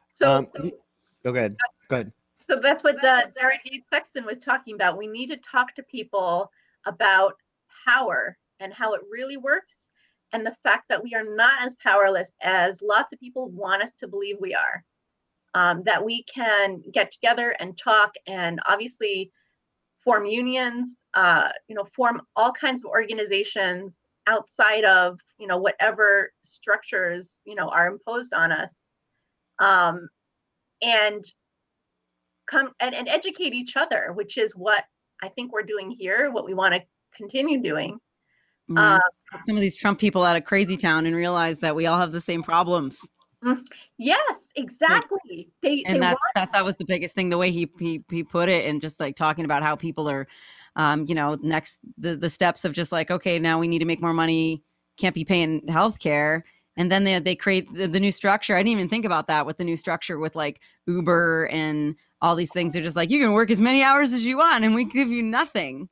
so Um, y- go ahead. Go ahead. So that's what uh, Jared Yates Sexton was talking about. We need to talk to people about power and how it really works, and the fact that we are not as powerless as lots of people want us to believe we are. Um, that we can get together and talk, and obviously form unions. Uh, you know, form all kinds of organizations outside of you know whatever structures you know are imposed on us. Um, and come and, and educate each other, which is what I think we're doing here, what we want to continue doing. Mm. Uh, Some of these Trump people out of Crazy Town and realize that we all have the same problems, yes, exactly. They, they and that's want- that was the biggest thing. The way he he he put it, and just like talking about how people are, um, you know, next the the steps of just like okay, now we need to make more money, can't be paying health care. And then they they create the, the new structure. I didn't even think about that with the new structure with like Uber and all these things. They're just like you can work as many hours as you want, and we give you nothing.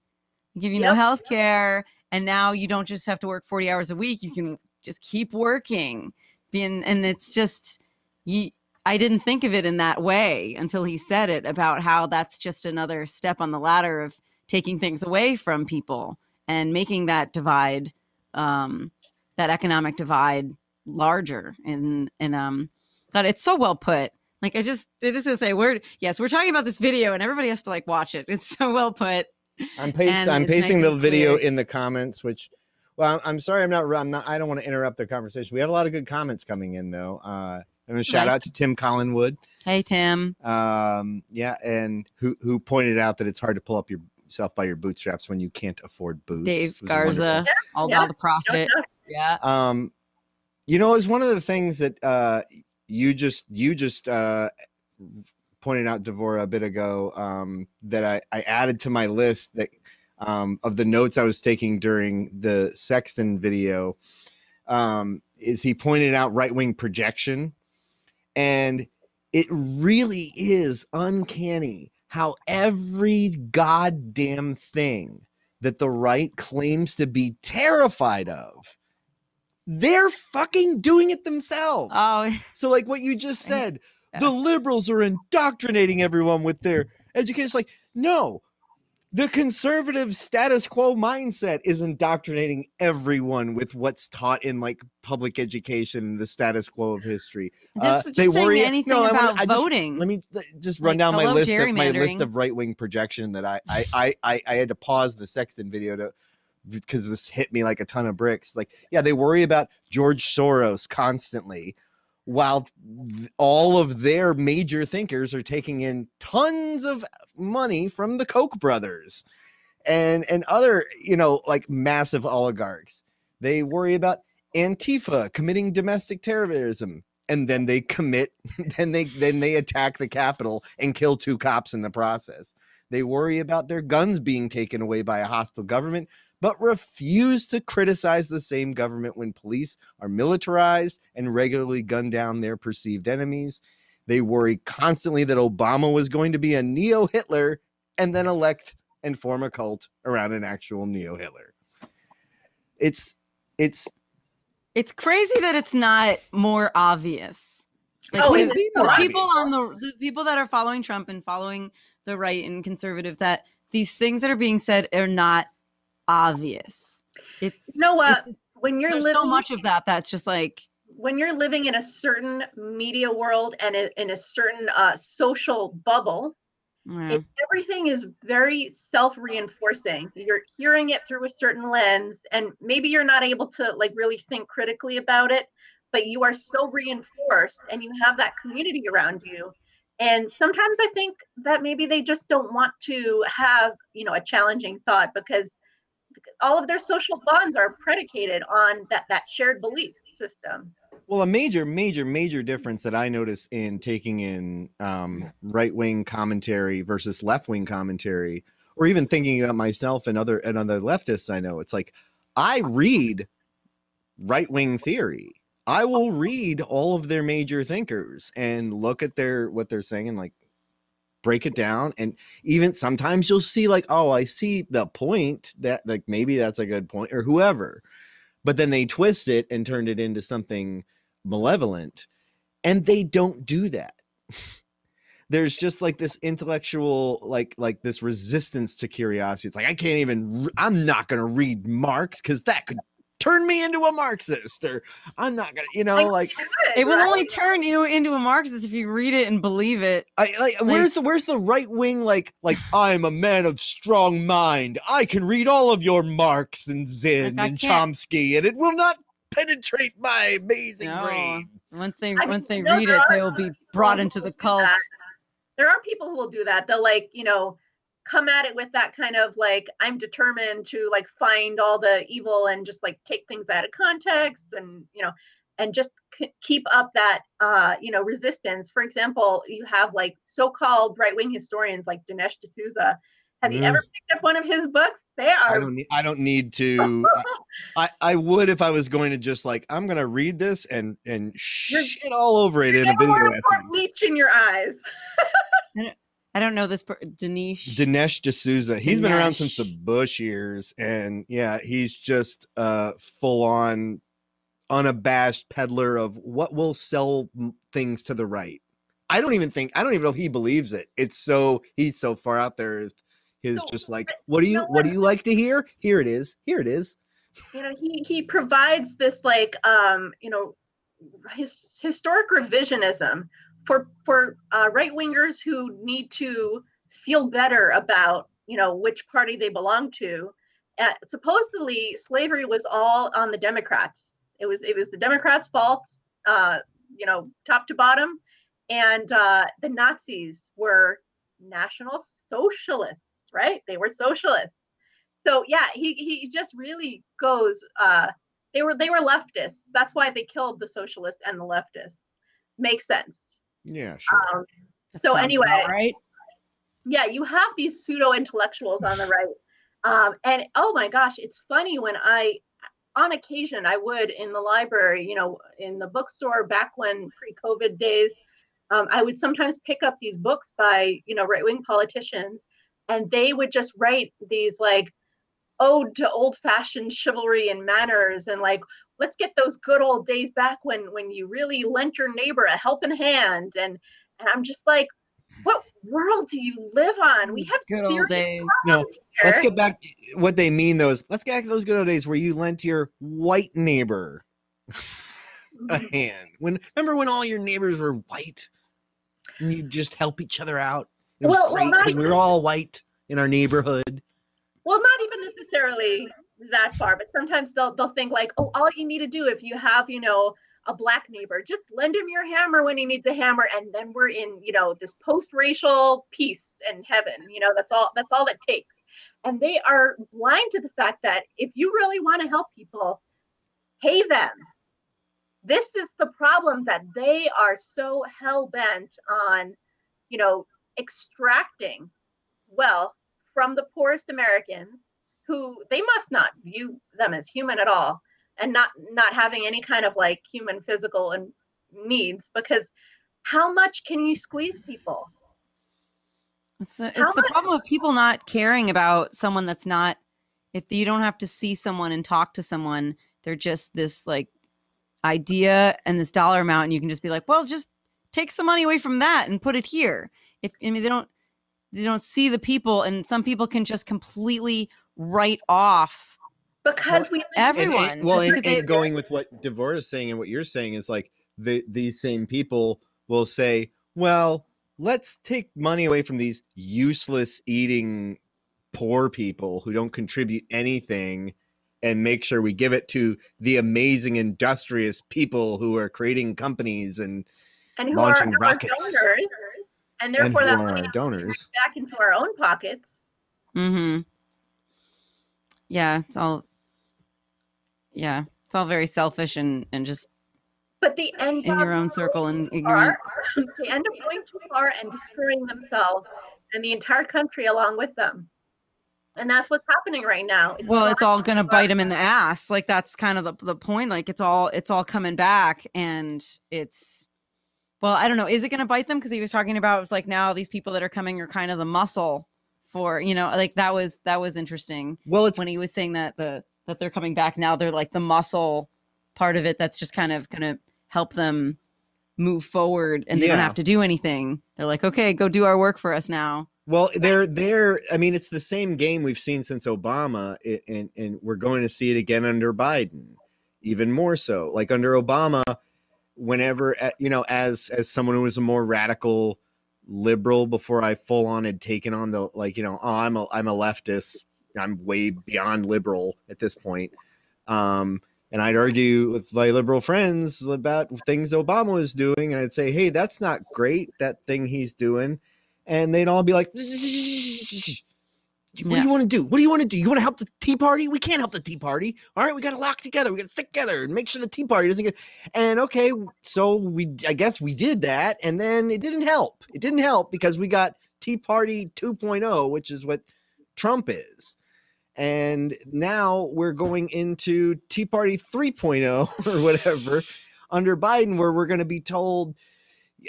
We give you no Yep. health care, and now you don't just have to work forty hours a week. You can just keep working. Being and it's just you. I didn't think of it in that way until he said it about how that's just another step on the ladder of taking things away from people and making that divide, um, that economic divide larger. And and um, God, it's so well put. Like I just, I just gonna say, we're yes, we're talking about this video, and everybody has to like watch it. It's so well put. I'm pasting. I'm it's nice the video clear. in the comments. Which, well, I'm, I'm sorry, I'm not. I'm not. I don't want to interrupt the conversation. We have a lot of good comments coming in, though. Uh, and a shout Right. out to Tim Collinwood. Hey Tim, Um, yeah, and who who pointed out that it's hard to pull up yourself by your bootstraps when you can't afford boots. Dave It was a wonderful- Garza, all yeah. about the profit. no, Yeah. um you know it's one of the things that uh you just you just uh pointed out Devorah a bit ago um that i i added to my list that um of the notes i was taking during the sexton video um is he pointed out right-wing projection and it really is uncanny how every goddamn thing that the right claims to be terrified of they're fucking doing it themselves. Oh, so, like what you just Yeah. the liberals are indoctrinating everyone with their education. It's like, no, the conservative status quo mindset is indoctrinating everyone with what's taught in like public education, the status quo of history. just, Uh, just they worry- anything no, about I just- voting. Let me just run Like, down my list of my list of right wing projection that I I, I I I had to pause the Sexton video to because this hit me like a ton of bricks. Like, yeah, they worry about George Soros constantly, while all of their major thinkers are taking in tons of money from the Koch brothers and and other you know like massive oligarchs. They worry about Antifa committing domestic terrorism and then they commit then they then they attack the capitol and kill two cops in the process they worry about their guns being taken away by a hostile government but refuse to criticize the same government when police are militarized and regularly gun down their perceived enemies. They worry constantly that obama was going to be a neo-hitler and then elect and form a cult around an actual neo-hitler. It's it's it's crazy that it's not more obvious. Like Oh, to- it is the people on the the people that are following Trump and following the right and conservative that these things that are being said are not obvious. It's You know what? it's- When you're living, so much of that that's just like when you're living in a certain media world and in a certain uh, social bubble, Yeah. it, everything is very self-reinforcing. You're hearing it through a certain lens, and maybe you're not able to like really think critically about it, but you are so reinforced, and you have that community around you. And sometimes I think that maybe they just don't want to have, you know, a challenging thought because all of their social bonds are predicated on that that shared belief system. Well, a major, major, major difference that I notice in taking in um, right wing commentary versus left wing commentary, or even thinking about myself and other and other leftists I know, it's like I read right wing theory. I will read all of their major thinkers and look at their what they're saying and like break it down. And even sometimes you'll see like, oh, I see the point that like maybe that's a good point or whoever but then they twist it and turn it into something malevolent and they don't do that there's just like this intellectual like like this resistance to curiosity it's like i can't even i'm not going to read marx because that could turn me into a marxist or i'm not going to you know Like, like It will right? only turn you into a Marxist if you read it and believe it. I like where's the where's the right wing like like I'm a man of strong mind. I can read all of your Marx and Zinn Like, and Chomsky and it will not penetrate my amazing No. brain. Once they I mean, once they know, read it, they will be brought into the cult. There are people who will do that. They'll like, you know, come at it with that kind of like, I'm determined to like find all the evil and just like take things out of context and, you know, and just k- keep up that, uh, you know, resistance. For example, you have like so-called right-wing historians like Dinesh D'Souza. Have you Mm. ever picked up one of his books? They I are don't need I don't need to I, I I would if I was going to just like I'm gonna read this and and You're- shit all over it in a video want to pour essay. bleach in your eyes. I don't know this per- Danish. Dinesh D'Souza. He's been around since the Bush years, and yeah, he's just a full on, unabashed peddler of what will sell things to the right. I don't even think I don't even know if he believes it. It's so he's so far out there. with His So, just like, what do you you what do you like to hear? Here it is. Here it is. you know he he provides this like um you know his historic revisionism for for uh, right wingers who need to feel better about you know which party they belong to. Uh, supposedly slavery was all on the democrats. It was it was the democrats fault uh you know top to bottom. And uh the nazis were national socialists right? They were socialists. So yeah he he just really goes uh they were they were leftists. That's why they killed the socialists and the leftists. Makes sense Yeah, sure. um so anyway right? yeah you have these pseudo intellectuals on the right um and oh my gosh it's funny when i on occasion i would in the library you know in the bookstore back when pre-covid days um, i would sometimes pick up these books by you know right-wing politicians and they would just write these like ode to old-fashioned chivalry and manners and like let's get those good old days back when when you really lent your neighbor a helping hand and and i'm just like what world do you live on we have Good old days. No, problems let's get back. What they mean though is let's get back to those good old days where you lent your white neighbor a Mhm. hand. When remember when all your neighbors were white and you just help each other out. It was Well- well, great not because we were all white in our neighborhood. Well not even necessarily that far but sometimes they'll they'll think like oh all you need to do if you have you know a black neighbor just lend him your hammer when he needs a hammer and then we're in you know this post-racial peace and heaven you know that's all that's all it takes. And they are blind to the fact that if you really want to help people pay them. This is the problem that they are so hell-bent on you know extracting wealth from the poorest Americans who they must not view them as human at all and not not having any kind of like human physical and needs because how much can you squeeze people It's the, How it's the much- problem of people not caring about someone that's not. If you don't have to see someone and talk to someone, they're just this like idea and this dollar amount, and you can just be like, well, just take some money away from that and put it here. If I mean they don't, they don't see the people, and some people can just completely write off because we live And- and- Everyone, well, just and, they- and going with what Devorah is saying and what you're saying is like the these same people will say, "Well, let's take money away from these useless eating poor people who don't contribute anything." And make sure we give it to the amazing, industrious people who are creating companies and and who launching are our rockets. donors, and and therefore who that money our donors. back into our own pockets. Mm-hmm. Yeah, it's all. Yeah, it's all very selfish and and just But the end in your own circle and going ignorant. far- they end up going too far and destroying themselves and the entire country along with them. And that's what's happening right now. Well, it's all gonna bite them in the ass. Like that's kind of the the point. Like it's all it's all coming back, and it's. Well, I don't know. Is it going to bite them? Because he was talking about it was like now these people that are coming are kind of the muscle for you know like that was that was interesting Well, it's when he was saying that the that they're coming back now they're like the muscle part of it that's just kind of going to help them move forward and they don't have to do anything they're like okay go do our work for us now Well, they're they're. I mean, it's the same game we've seen since Obama, and and we're going to see it again under Biden, even more so. Like under Obama, whenever you know, as as someone who was a more radical liberal before I full on had taken on the like, you know, oh, I'm a I'm a leftist. I'm way beyond liberal at this point. Um, and I'd argue with my liberal friends about things Obama was doing, and I'd say, "Hey, that's not great. That thing he's doing." and they'd all be like, "What do you want to do? What do you want to do? You want to help the Tea Party? We can't help the Tea Party. All right, we got to lock together. We got to stick together and make sure the Tea Party doesn't get." And okay, so we, I guess we did that, and then it didn't help. It didn't help because we got Tea Party 2.0, which is what Trump is. And now we're going into Tea Party 3.0 or whatever under Biden, where we're going to be told,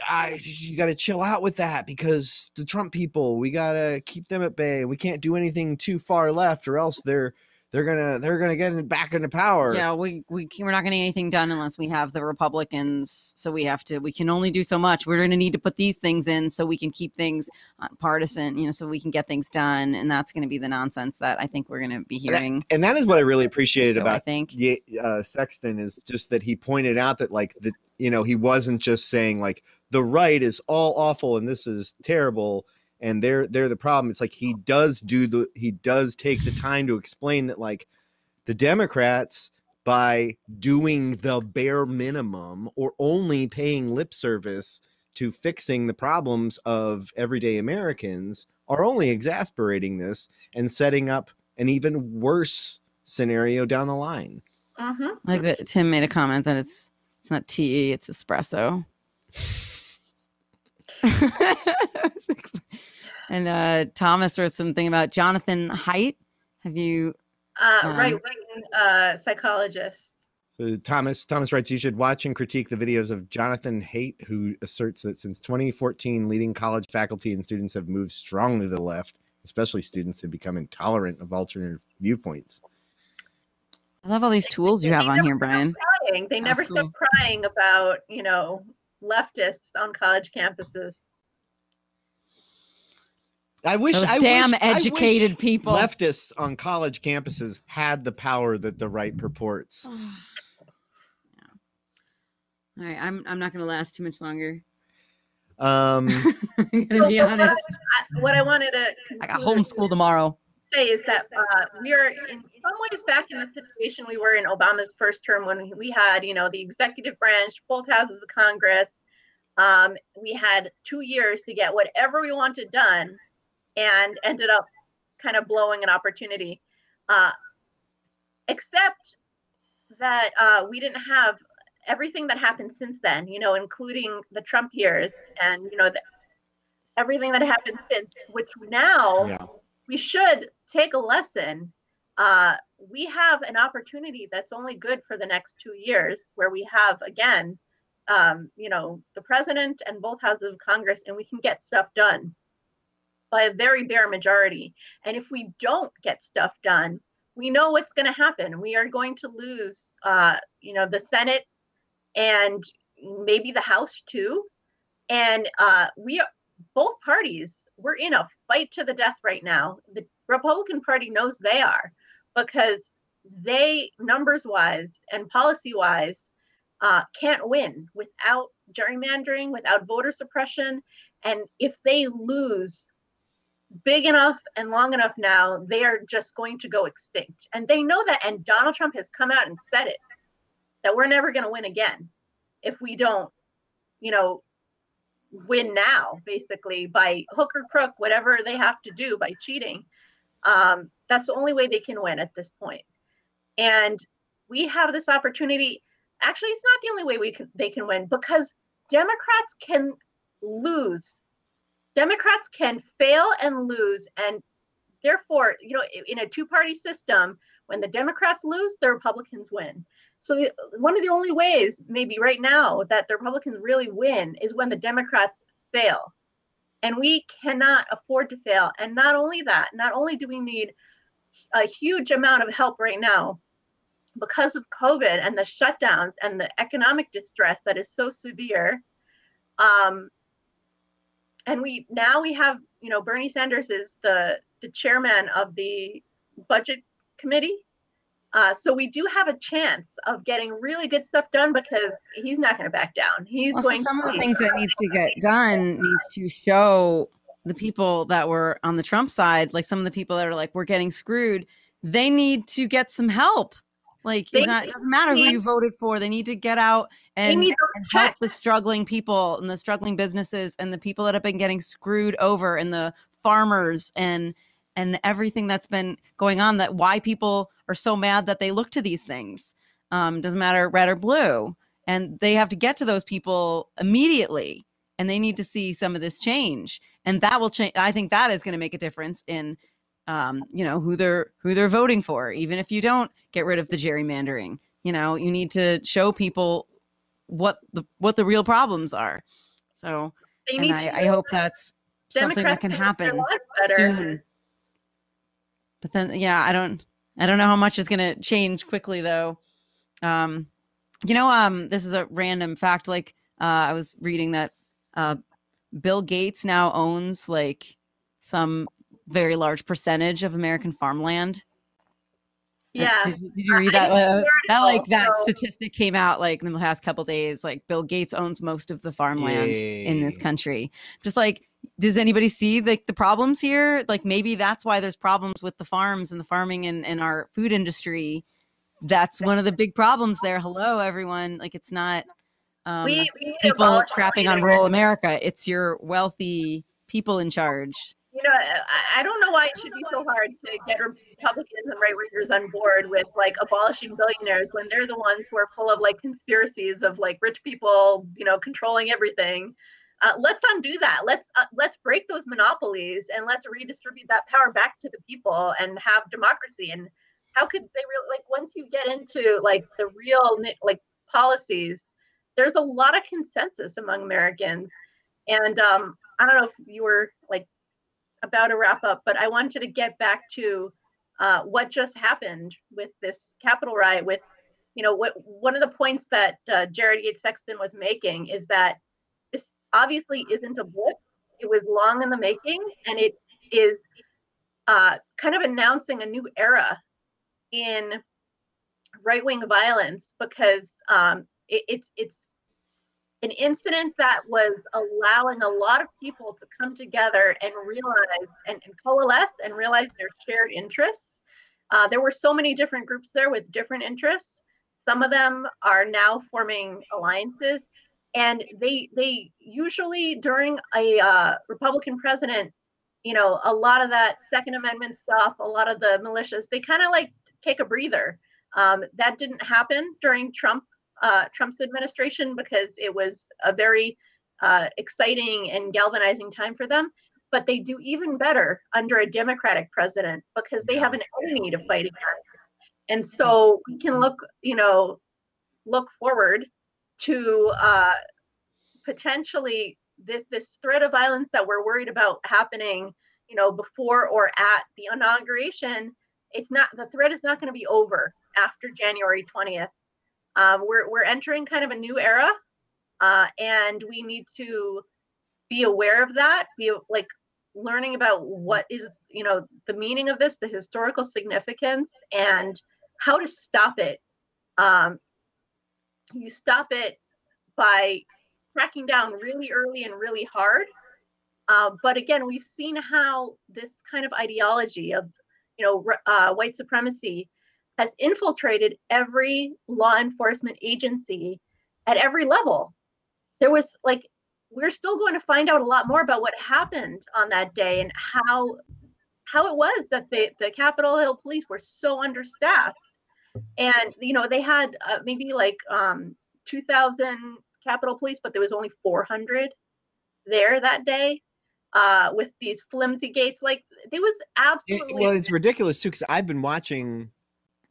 I, you got to chill out with that because the Trump people, we got to keep them at bay. We can't do anything too far left, or else they're they're gonna they're gonna get back into power. yeah we, we we're not going to get anything done unless we have the republicans so we have to we can only do so much we're going to need to put these things in so we can keep things uh, partisan you know so we can get things done and that's going to be the nonsense that i think we're going to be And that- hearing and that is what I really appreciated so i about think Ye- uh, Sexton is just that he pointed out that like the you know he wasn't just saying like the right is all awful and this is terrible and they're they're the problem. It's like he does do the he does take the time to explain that like the Democrats by doing the bare minimum or only paying lip service to fixing the problems of everyday Americans are only exasperating this and setting up an even worse scenario down the line. I like that tim made a comment that it's it's not tea it's espresso and uh thomas wrote something about jonathan Haidt. have you Uh, Um, right wing uh, psychologist. So Thomas Thomas writes you should watch and critique the videos of Jonathan Haidt, who asserts that since 2014, leading college faculty and students have moved strongly to the left, especially students who become intolerant of alternative viewpoints. i love all these tools you have on here brian Crying. They never That's stop crying about, you know, leftists on college campuses. I wish those I damn wish- I wish educated people leftists on college campuses had the power that the right purports. Yeah. All right, I'm I'm not gonna last too much longer. Um, I'm gonna be So, honest. I, what I wanted to I got conclude homeschool tomorrow. Say is that uh, we are in some ways back in the situation we were in Obama's first term when we had, you know, the executive branch, both houses of Congress. Um, we had two years to get whatever we wanted done, and ended up kind of blowing an opportunity. Uh, except that uh, we didn't have everything that happened since then, you know, including the Trump years and you know the, everything that happened since, which now yeah. we should take a lesson. Uh, we have an opportunity that's only good for the next two years, where we have again, um, you know, the president and both houses of Congress, and we can get stuff done by a very bare majority. And if we don't get stuff done, we know what's going to happen. We are going to lose, uh, you know, the Senate and maybe the House too. And uh, we are both parties. We're in a fight to the death right now. The Republican Party knows they are because they numbers wise and policy wise uh, can't win without gerrymandering, without voter suppression. And if they lose big enough and long enough now, they are just going to go extinct. And they know that. And Donald Trump has come out and said it that we're never going to win again if we don't, you know, win now, basically by hook or crook, whatever they have to do by cheating. Um, that's the only way they can win at this point. And we have this opportunity. Actually, it's not the only way we can they can win because Democrats can lose. Democrats can fail and lose, and therefore, you know, in a two-party system, when the Democrats lose, the Republicans win. So the, one of the only ways, maybe right now, that the Republicans really win is when the Democrats fail. And we cannot afford to fail. And not only that, not only do we need a huge amount of help right now because of COVID and the shutdowns and the economic distress that is so severe. Um, and we now we have, you know, Bernie Sanders is the the chairman of the budget committee uh, so we do have a chance of getting really good stuff done because he's not going to back down. He's also, going. Some to of the things that needs to get done needs to show the people that were on the Trump side, like some of the people that are like, we're getting screwed. They need to get some help. Like not, it doesn't matter who you voted for. They need to get out and, and help the struggling people and the struggling businesses and the people that have been getting screwed over and the farmers and and everything that's been going on that why people are so mad that they look to these things. Um, doesn't matter red or blue. And they have to get to those people immediately and they need to see some of this change. And that will change i think that is going to make a difference in um, you know who they're who they're voting for. Even if you don't get rid of the gerrymandering you know you need to show people what the what the real problems are. So and I, I hope that's something that can happen soon but then yeah i don't i don't know how much is going to change quickly though. Um you know um this is a random fact like uh i was reading that uh bill gates now owns like some very large percentage of american farmland. Yeah. did, did you read that? uh, that like that statistic came out like in the last couple days like bill gates owns most of the farmland Yay. in this country. Just like does anybody see like the problems here? Like maybe that's why there's problems with the farms and the farming and, and our food industry. That's one of the big problems there. Hello, everyone. Like it's not um, we, we people crapping on rural America. It's your wealthy people in charge. You know, I, I don't know why it should be so hard to get Republicans and right wingers on board with like abolishing billionaires when they're the ones who are full of like conspiracies of like rich people, you know, controlling everything. Uh, let's undo that. Let's uh, let's break those monopolies and let's redistribute that power back to the people and have democracy. And how could they really like once you get into like the real like policies, there's a lot of consensus among Americans. And um, I don't know if you were like about to wrap up, but I wanted to get back to uh, what just happened with this Capitol riot. With you know what one of the points that uh, Jared Yates Sexton was making is that obviously isn't a blip. It was long in the making, and it is uh, kind of announcing a new era in right wing violence because um, it, it's it's an incident that was allowing a lot of people to come together and realize and, and coalesce and realize their shared interests. Uh, there were so many different groups there with different interests. Some of them are now forming alliances and they they usually during a uh, Republican president, you know, a lot of that Second Amendment stuff, a lot of the militias, they kind of like take a breather. Um, that didn't happen during Trump uh, Trump's administration because it was a very uh, exciting and galvanizing time for them. But they do even better under a Democratic president because they have an enemy to fight against. And so we can look, you know, look forward to uh, potentially this this threat of violence that we're worried about happening, you know, before or at the inauguration. It's not the threat is not going to be over after January 20th. Um, we're we're entering kind of a new era, uh, and we need to be aware of that. Be like learning about what is you know the meaning of this, the historical significance, and how to stop it. Um, you stop it by cracking down really early and really hard. Uh, but again, we've seen how this kind of ideology of, you know, uh, white supremacy has infiltrated every law enforcement agency at every level. There was like, we're still going to find out a lot more about what happened on that day and how how it was that the, the Capitol Hill police were so understaffed. And, you know, they had uh, maybe like um, 2,000 Capitol Police, but there was only 400 there that day uh, with these flimsy gates. Like, it was absolutely. It, well, it's ridiculous too, because I've been watching.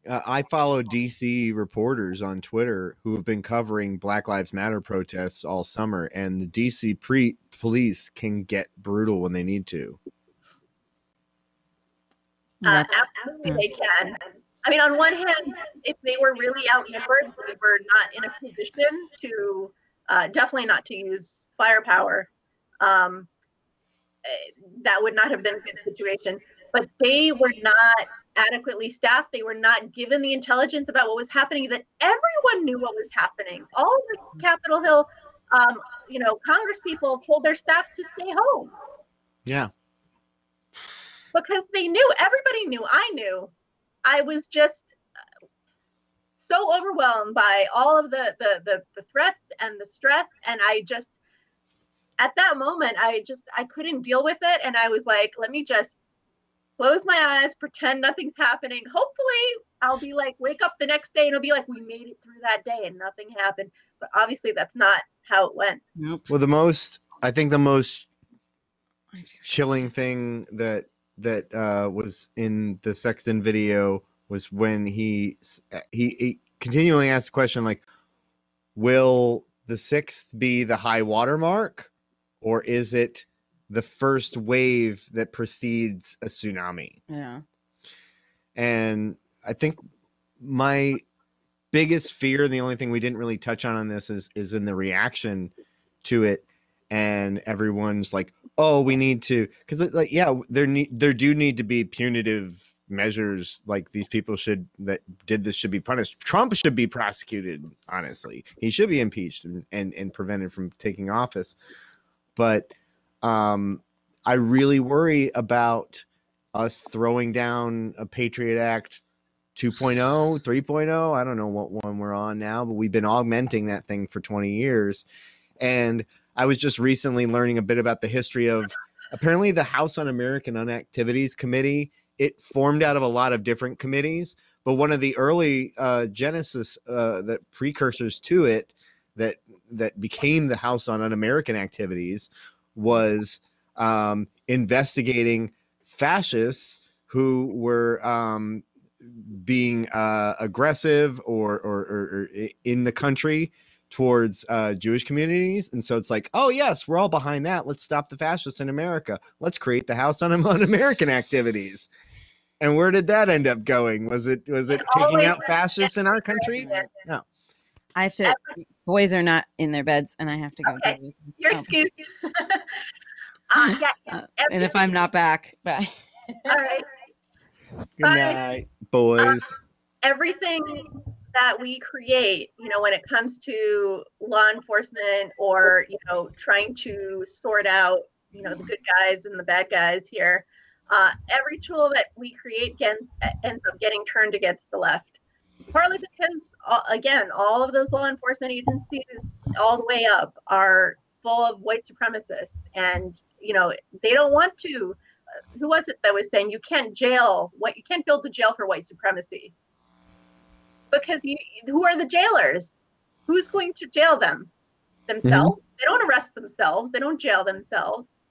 Uh, I follow DC reporters on Twitter who have been covering Black Lives Matter protests all summer, and the DC pre- police can get brutal when they need to. Uh, absolutely, they can. I mean, on one hand, if they were really outnumbered, they were not in a position to, uh, definitely not to use firepower. Um, eh, that would not have been a good situation. But they were not adequately staffed. They were not given the intelligence about what was happening. That everyone knew what was happening. All the Capitol Hill, um, you know, Congress people told their staff to stay home. Yeah because they knew everybody knew i knew i was just uh, so overwhelmed by all of the, the the the, threats and the stress and i just at that moment i just i couldn't deal with it and i was like let me just close my eyes pretend nothing's happening. Hopefully i'll be like wake up the next day and it'll be like we made it through that day and nothing happened. But obviously that's not how it went. Nope. well the most i think the most chilling thing that that uh, was in the Sexton video was when he he, he continually asked the question like, "Will the sixth be the high water mark, or is it the first wave that precedes a tsunami?" Yeah, and I think my biggest fear, and the only thing we didn't really touch on on this is is in the reaction to it and everyone's like, "Oh, we need to," because like, yeah, there need there do need to be punitive measures. Like these people should that did this should be punished. Trump should be prosecuted. Honestly, he should be impeached and and, and prevented from taking office. But um, I really worry about us throwing down a Patriot Act 2.0, 3.0. I don't know what one we're on now, but we've been augmenting that thing for 20 years. And I was just recently learning a bit about the history of apparently the House on American Unactivities Committee. It formed out of a lot of different committees, but one of the early uh, genesis, uh, the precursors to it, that that became the House on Un-American Activities, was um, investigating fascists who were um, being uh, aggressive or, or, or, or, in the country towards uh, Jewish communities. And so it's like, oh, yes, we're all behind that. Let's stop the fascists in America. Let's create the House on, on American activities. And where did that end up going? Was it was it, it taking out fascists in our country? No. I have to. Boys are not in their beds, and I have to go. Okay. Your excuse. uh, yeah, uh, and if I'm not back, bye. All right. Good Bye. night, boys. Uh, everything that we create, you know, when it comes to law enforcement or, you know, trying to sort out, you know, the good guys and the bad guys here, uh, every tool that we create gets, ends up getting turned against the left. Partly because, again, all of those law enforcement agencies, all the way up, are full of white supremacists. And, you know, they don't want to. Uh, who was it that was saying you can't jail what you can't build a jail for white supremacy? Because you who are the jailers? Who's going to jail them? Themselves? Mm-hmm. they don't arrest themselves. They don't jail themselves.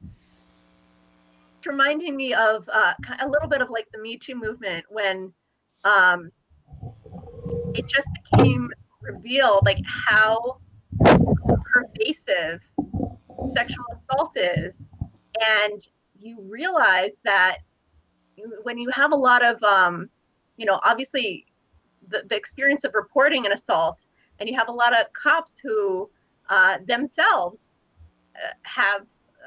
It's reminding me of uh, a little bit of like the me too movement when um, it just became revealed like how pervasive sexual assault is. And you realize that when you have a lot of um, you know obviously the, the experience of reporting an assault, and you have a lot of cops who uh, themselves uh, have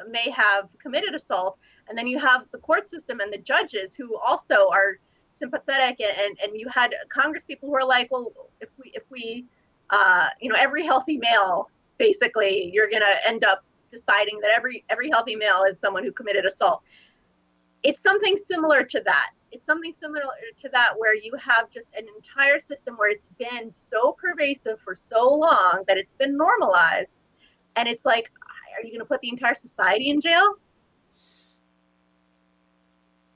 may have committed assault, and then you have the court system and the judges who also are sympathetic and, and, and you had Congress people who are like, well, if we if we uh, you know, every healthy male, basically, you're gonna end up deciding that every every healthy male is someone who committed assault. It's something similar to that. It's something similar to that where you have just an entire system where it's been so pervasive for so long that it's been normalized. And it's like, are you going to put the entire society in jail?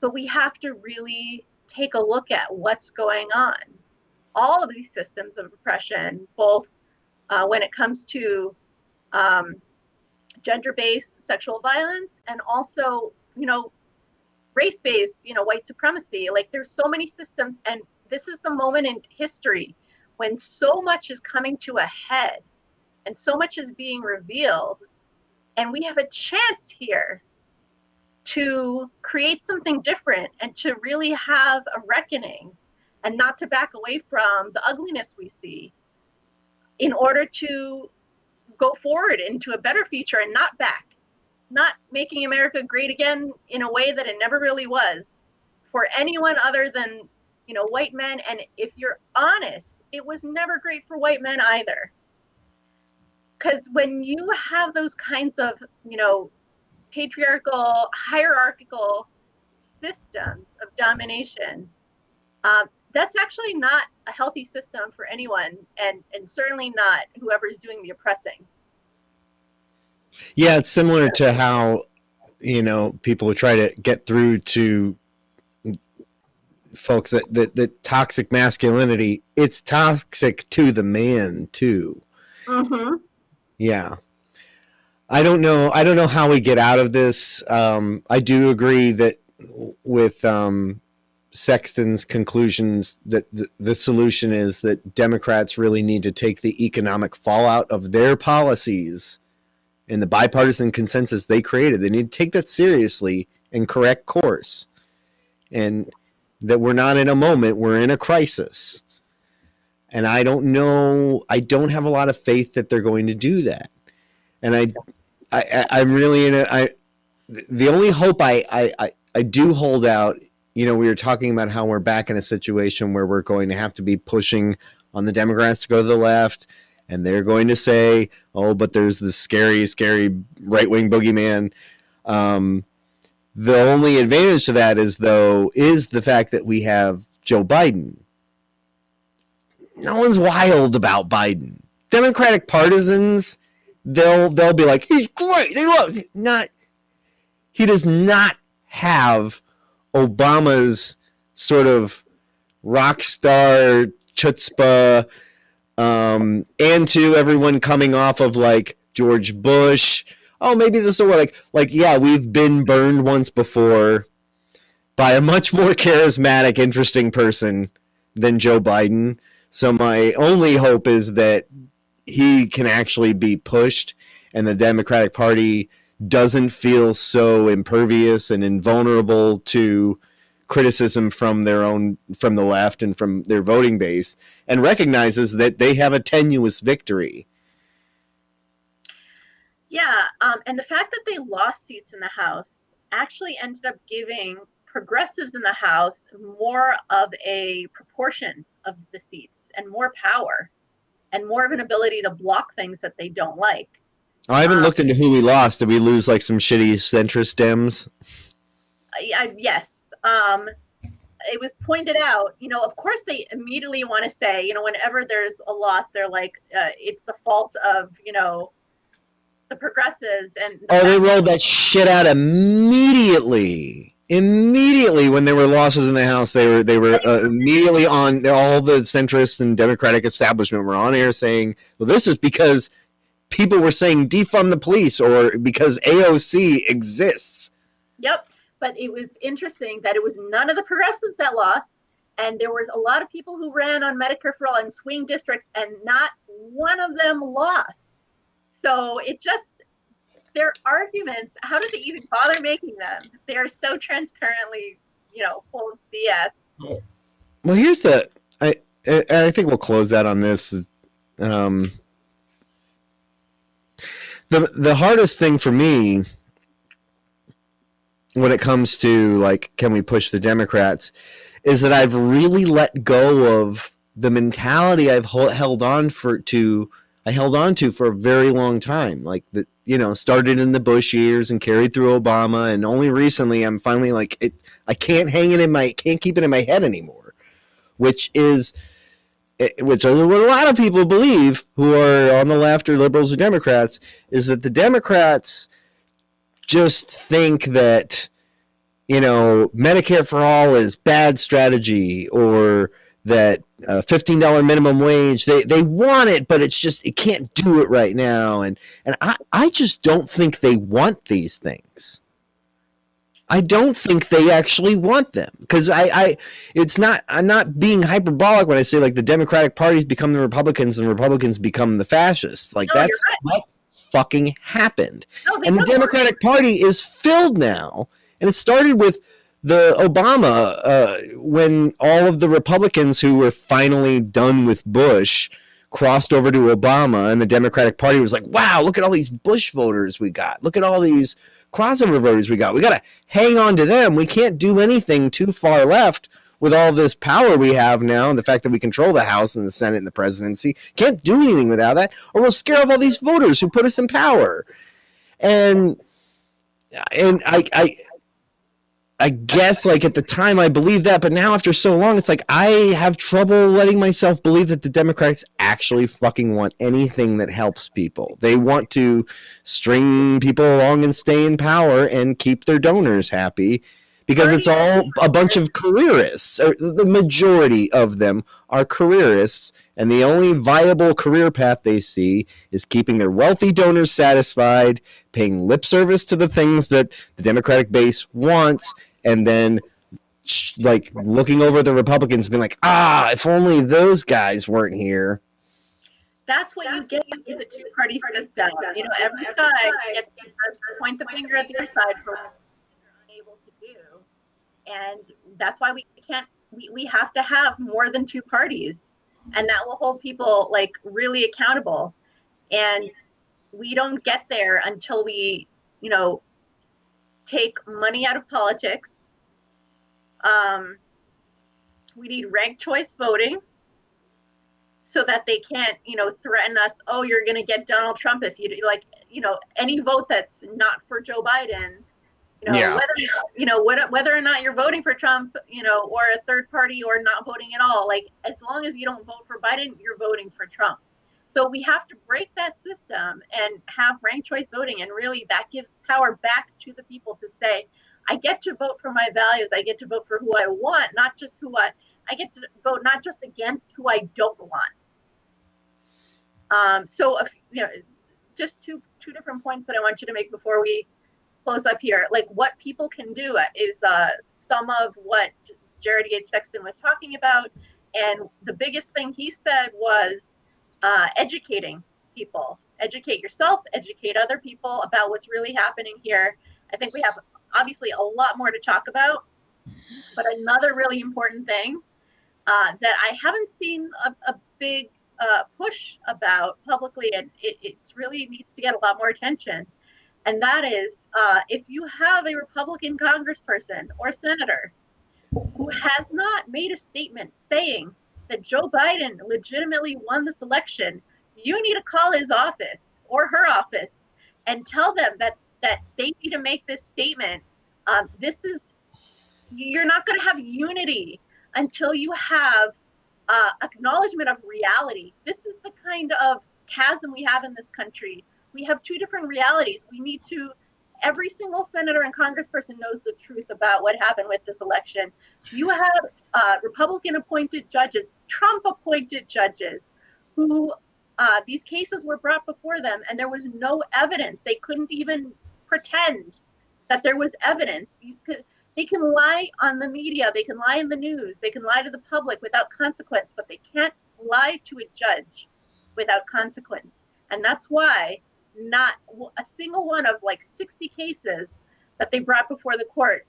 But we have to really take a look at what's going on. All of these systems of oppression, both uh, when it comes to um, gender-based sexual violence and also, you know, race-based, you know, white supremacy. Like there's so many systems, and this is the moment in history when so much is coming to a head and so much is being revealed and we have a chance here to create something different and to really have a reckoning and not to back away from the ugliness we see in order to go forward into a better future and not back not making america great again in a way that it never really was for anyone other than you know white men. And if you're honest it was never great for white men either. Because when you have those kinds of you know patriarchal hierarchical systems of domination um, that's actually not a healthy system for anyone and and certainly not whoever is doing the oppressing yeah it's similar to how you know people try to get through to folks that, that that toxic masculinity it's toxic to the man too mm-hmm. Yeah. I don't know. I don't know how we get out of this. Um, I do agree that with um, Sexton's conclusions that the, the solution is that Democrats really need to take the economic fallout of their policies and the bipartisan consensus they created. They need to take that seriously and correct course. And that we're not in a moment, we're in a crisis and I don't know. I don't have a lot of faith that they're going to do that, and I, I, I'm really in a. I, the only hope I, I, I do hold out. You know, we were talking about how we're back in a situation where we're going to have to be pushing on the Democrats to go to the left, and they're going to say, "Oh, but there's the scary, scary right wing boogeyman." Um, the only advantage to that is, though, is the fact that we have Joe Biden no one's wild about Biden. Democratic partisans, they'll they'll be like, he's great. They love not. He does not have Obama's sort of rock star chutzpah, um, and to everyone coming off of like George Bush. Oh, maybe this will work. like like yeah, we've been burned once before by a much more charismatic, interesting person than Joe Biden. So my only hope is that he can actually be pushed and the Democratic Party doesn't feel so impervious and invulnerable to criticism from their own from the left and from their voting base and recognizes that they have a tenuous victory. Yeah, um, and the fact that they lost seats in the House actually ended up giving progressives in the House more of a proportion of the seats and more power and more of an ability to block things that they don't like. Oh, I haven't um, looked into who we lost. Did we lose like some shitty centrist Dems? I, yes. Um, it was pointed out, you know, of course they immediately want to say, you know, whenever there's a loss, they're like, uh, it's the fault of, you know, the progressives and. The oh, they rolled that shit out immediately immediately when there were losses in the House, they were they were uh, immediately on. All the centrist and Democratic establishment were on air saying, "Well, this is because people were saying defund the police or because AOC exists." Yep, but it was interesting that it was none of the progressives that lost, and there was a lot of people who ran on Medicare for all in swing districts, and not one of them lost. So it just their arguments, how did they even bother making them? They are so transparently, you know, full of BS. Well, here's the I I think we'll close that on this. Um, the the hardest thing for me when it comes to like can we push the Democrats is that I've really let go of the mentality I've held on for to I held on to for a very long time. Like that, you know, started in the Bush years and carried through Obama, and only recently I'm finally like it. I can't hang it in my can't keep it in my head anymore, which is. Which is what a lot of people believe who are on the left or liberals or Democrats is that the Democrats just think that you know Medicare for all is bad strategy or that uh, $15 minimum wage they, they want it but it's just it can't do it right now. And and I, I just don't think they want these things. I don't think they actually want them because I, I it's not i'm not being hyperbolic when i say like the democratic parties become the republicans and republicans become the fascists. Like No, that's right. Fucking happened No, and the. Democratic Party is filled now, and it started with the Obama uh, when all of the Republicans who were finally done with Bush crossed over to Obama, and the Democratic Party was like, "Wow, look at all these Bush voters we got! Look at all these crossover voters we got! We got to hang on to them. We can't do anything too far left." With all this power we have now, and the fact that we control the House and the Senate and the presidency, can't do anything without that, or we'll scare off all these voters who put us in power and and I I I guess like at the time I believed that, but now after so long, it's like I have trouble letting myself believe that the Democrats actually fucking want anything that helps people. They want to string people along and stay in power and keep their donors happy because it's all a bunch of careerists. Or the majority of them are careerists, and the only viable career path they see is keeping their wealthy donors satisfied, paying lip service to the things that the Democratic base wants, and then like looking over the Republicans and being like, ah, if only those guys weren't here. That's what you get with the two-party system. You know, every side gets to point the finger at the other side for what to do, and that's why we can't. We, we have to have more than two parties, and that will hold people like really accountable. And we don't get there until we, you know, take money out of politics. Um, we need ranked choice voting so that they can't, you know, threaten us. Oh, you're going to get Donald Trump if you like, you know, any vote that's not for Joe Biden. You know, Yeah. whether you know what, whether or not you're voting for Trump, you know, or a third party or not voting at all. Like as long as you don't vote for Biden, you're voting for Trump. So we have to break that system and have ranked choice voting, and really that gives power back to the people to say, I get to vote for my values. I get to vote for who I want, not just who I. I get to vote not just against who I don't want. Um, so, if, you know, just two two different points that I want you to make before we close up here. Like what people can do is uh, some of what Jared Yates Sexton was talking about, and the biggest thing he said was uh, educating people. Educate yourself, educate other people about what's really happening here. I think we have obviously a lot more to talk about, but another really important thing uh, that I haven't seen a, a big uh, push about publicly, and it really needs to get a lot more attention. And that is uh, if you have a Republican congressperson or senator who has not made a statement saying that Joe Biden legitimately won this election, you need to call his office or her office and tell them that that they need to make this statement. Um, this is you're not going to have unity until you have uh, acknowledgement of reality. This is the kind of chasm we have in this country. We have two different realities. We need to. Every single senator and congressperson knows the truth about what happened with this election. You have uh, Republican appointed judges, Trump appointed judges, who uh, these cases were brought before them, and there was no evidence. They couldn't even pretend that there was evidence. You could they can lie on the media, they can lie in the news, they can lie to the public without consequence, but they can't lie to a judge without consequence. And that's why not a single one of like 60 cases that they brought before the court,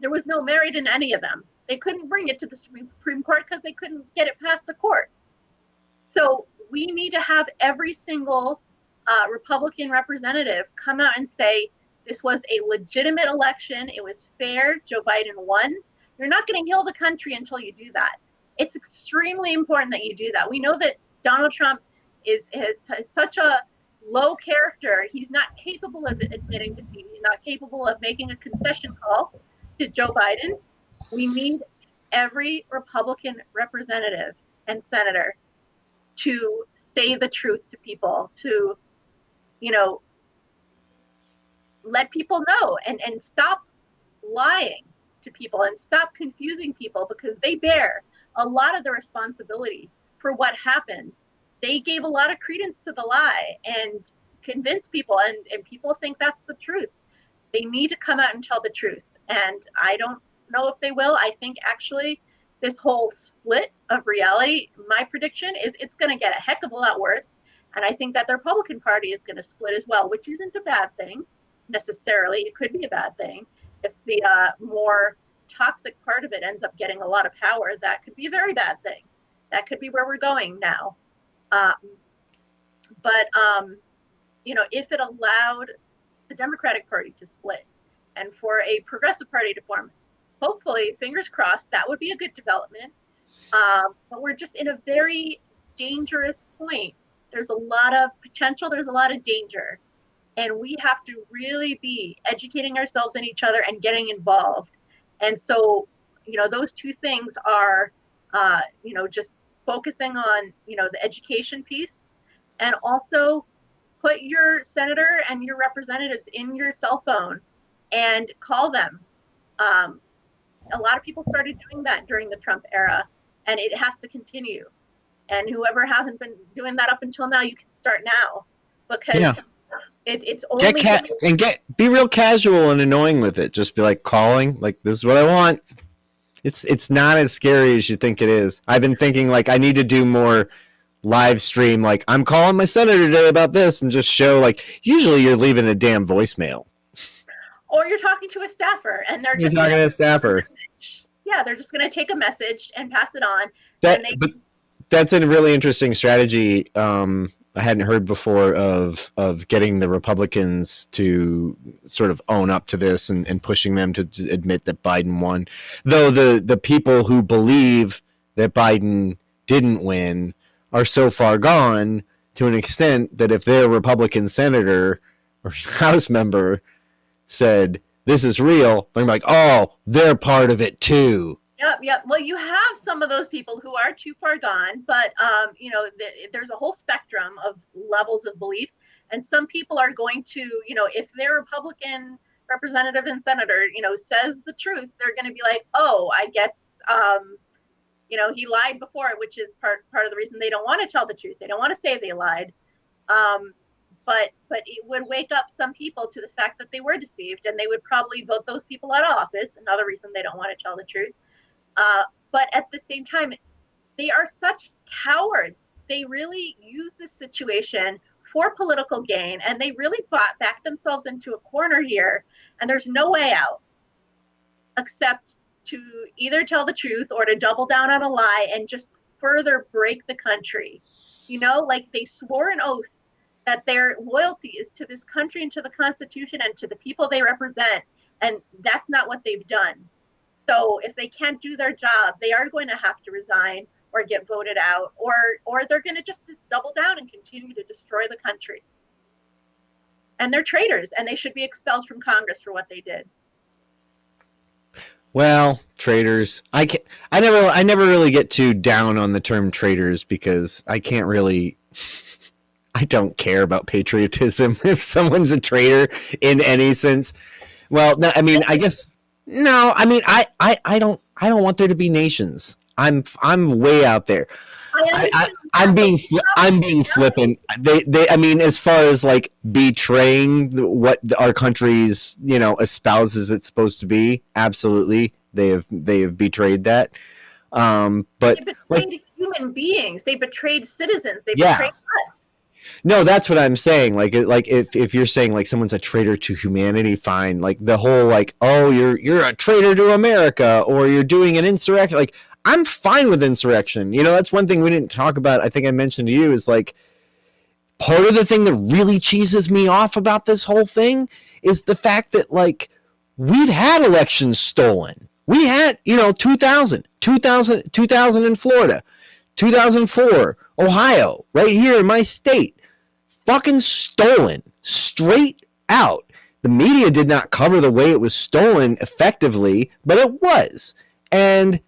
there was no merit in any of them. They couldn't bring it to the Supreme Court because they couldn't get it past the court. So we need to have every single uh, Republican representative come out and say, this was a legitimate election. It was fair. Joe Biden won. You're not going to heal the country until you do that. It's extremely important that you do that. We know that Donald Trump is, is, is such a low character. He's not capable of admitting defeat. He's not capable of making a concession call to Joe Biden. We need every Republican representative and senator to say the truth to people, to, you know, let people know and, and stop lying to people and stop confusing people because they bear a lot of the responsibility for what happened. They gave a lot of credence to the lie and convinced people, and, and people think that's the truth. They need to come out and tell the truth. And I don't know if they will. I think actually this whole split of reality, my prediction is it's going to get a heck of a lot worse. And I think that the Republican Party is going to split as well, which isn't a bad thing necessarily. It could be a bad thing. If the uh, more toxic part of it ends up getting a lot of power, that could be a very bad thing. That could be where we're going now. Um, but, um, you know, if it allowed the Democratic Party to split and for a progressive party to form, hopefully, fingers crossed, that would be a good development. Um, but we're just in a very dangerous point. There's a lot of potential, there's a lot of danger. And we have to really be educating ourselves and each other and getting involved. And so, you know, those two things are, uh, you know, just focusing on, you know, the education piece and also put your senator and your representatives in your cell phone and call them. Um, a lot of people started doing that during the Trump era, and it has to continue. And whoever hasn't been doing that up until now, you can start now because yeah. it, it's only get ca- and get be real casual and annoying with it. Just be like calling, like this is what I want. It's it's not as scary as you think it is. I've been thinking like I need to do more live stream. Like I'm calling my senator today about this, and just show like usually you're leaving a damn voicemail or you're talking to a staffer and they're just you're talking to a staffer. Yeah, they're just going to take a message and pass it on. That, they- but that's a really interesting strategy. Um, I hadn't heard before of of getting the Republicans to sort of own up to this and, and pushing them to, to admit that Biden won. Though the the people who believe that Biden didn't win are so far gone to an extent that if they're Republican senator or House member, said this is real, they're like, oh, they're part of it too. Yep, yep. Well, you have some of those people who are too far gone, but um, you know, th- there's a whole spectrum of levels of belief, and some people are going to, you know, if their Republican representative and senator, you know, says the truth, they're going to be like, oh, I guess, um, you know, he lied before, which is part part of the reason they don't want to tell the truth. They don't want to say they lied. Um, but but it would wake up some people to the fact that they were deceived and they would probably vote those people out of office another reason they don't want to tell the truth uh, but at the same time they are such cowards they really use this situation for political gain and they really bought back themselves into a corner here and there's no way out except to either tell the truth or to double down on a lie and just further break the country you know like they swore an oath that their loyalty is to this country and to the Constitution and to the people they represent. And that's not what they've done. So if they can't do their job, they are going to have to resign or get voted out, or or they're going to just double down and continue to destroy the country. And they're traitors, and they should be expelled from Congress for what they did. Well, traitors. I can I never I never really get too down on the term traitors because I can't really I don't care about patriotism if someone's a traitor in any sense. Well, no, I mean, I guess no. I mean, I, I, I don't, I don't want there to be nations. I'm, I'm way out there. I, I, am being, I'm being flippant. They, they, I mean, as far as like betraying what our country's, you know, espouses it's supposed to be, absolutely, they have, they have betrayed that. Um, but they betrayed like, human beings. They betrayed citizens. They yeah. betrayed us no, that's what I'm saying. Like, like if, if you're saying like someone's a traitor to humanity, fine. Like the whole like, oh, you're you're a traitor to America, or you're doing an insurrection. Like, I'm fine with insurrection. You know, that's one thing we didn't talk about. I think I mentioned to you is like part of the thing that really cheeses me off about this whole thing is the fact that like we've had elections stolen We had, you know, 2000, 2000, 2000 in Florida, 2004, Ohio, right here in my state. Fucking stolen straight out. The media did not cover the way it was stolen effectively, but it was. And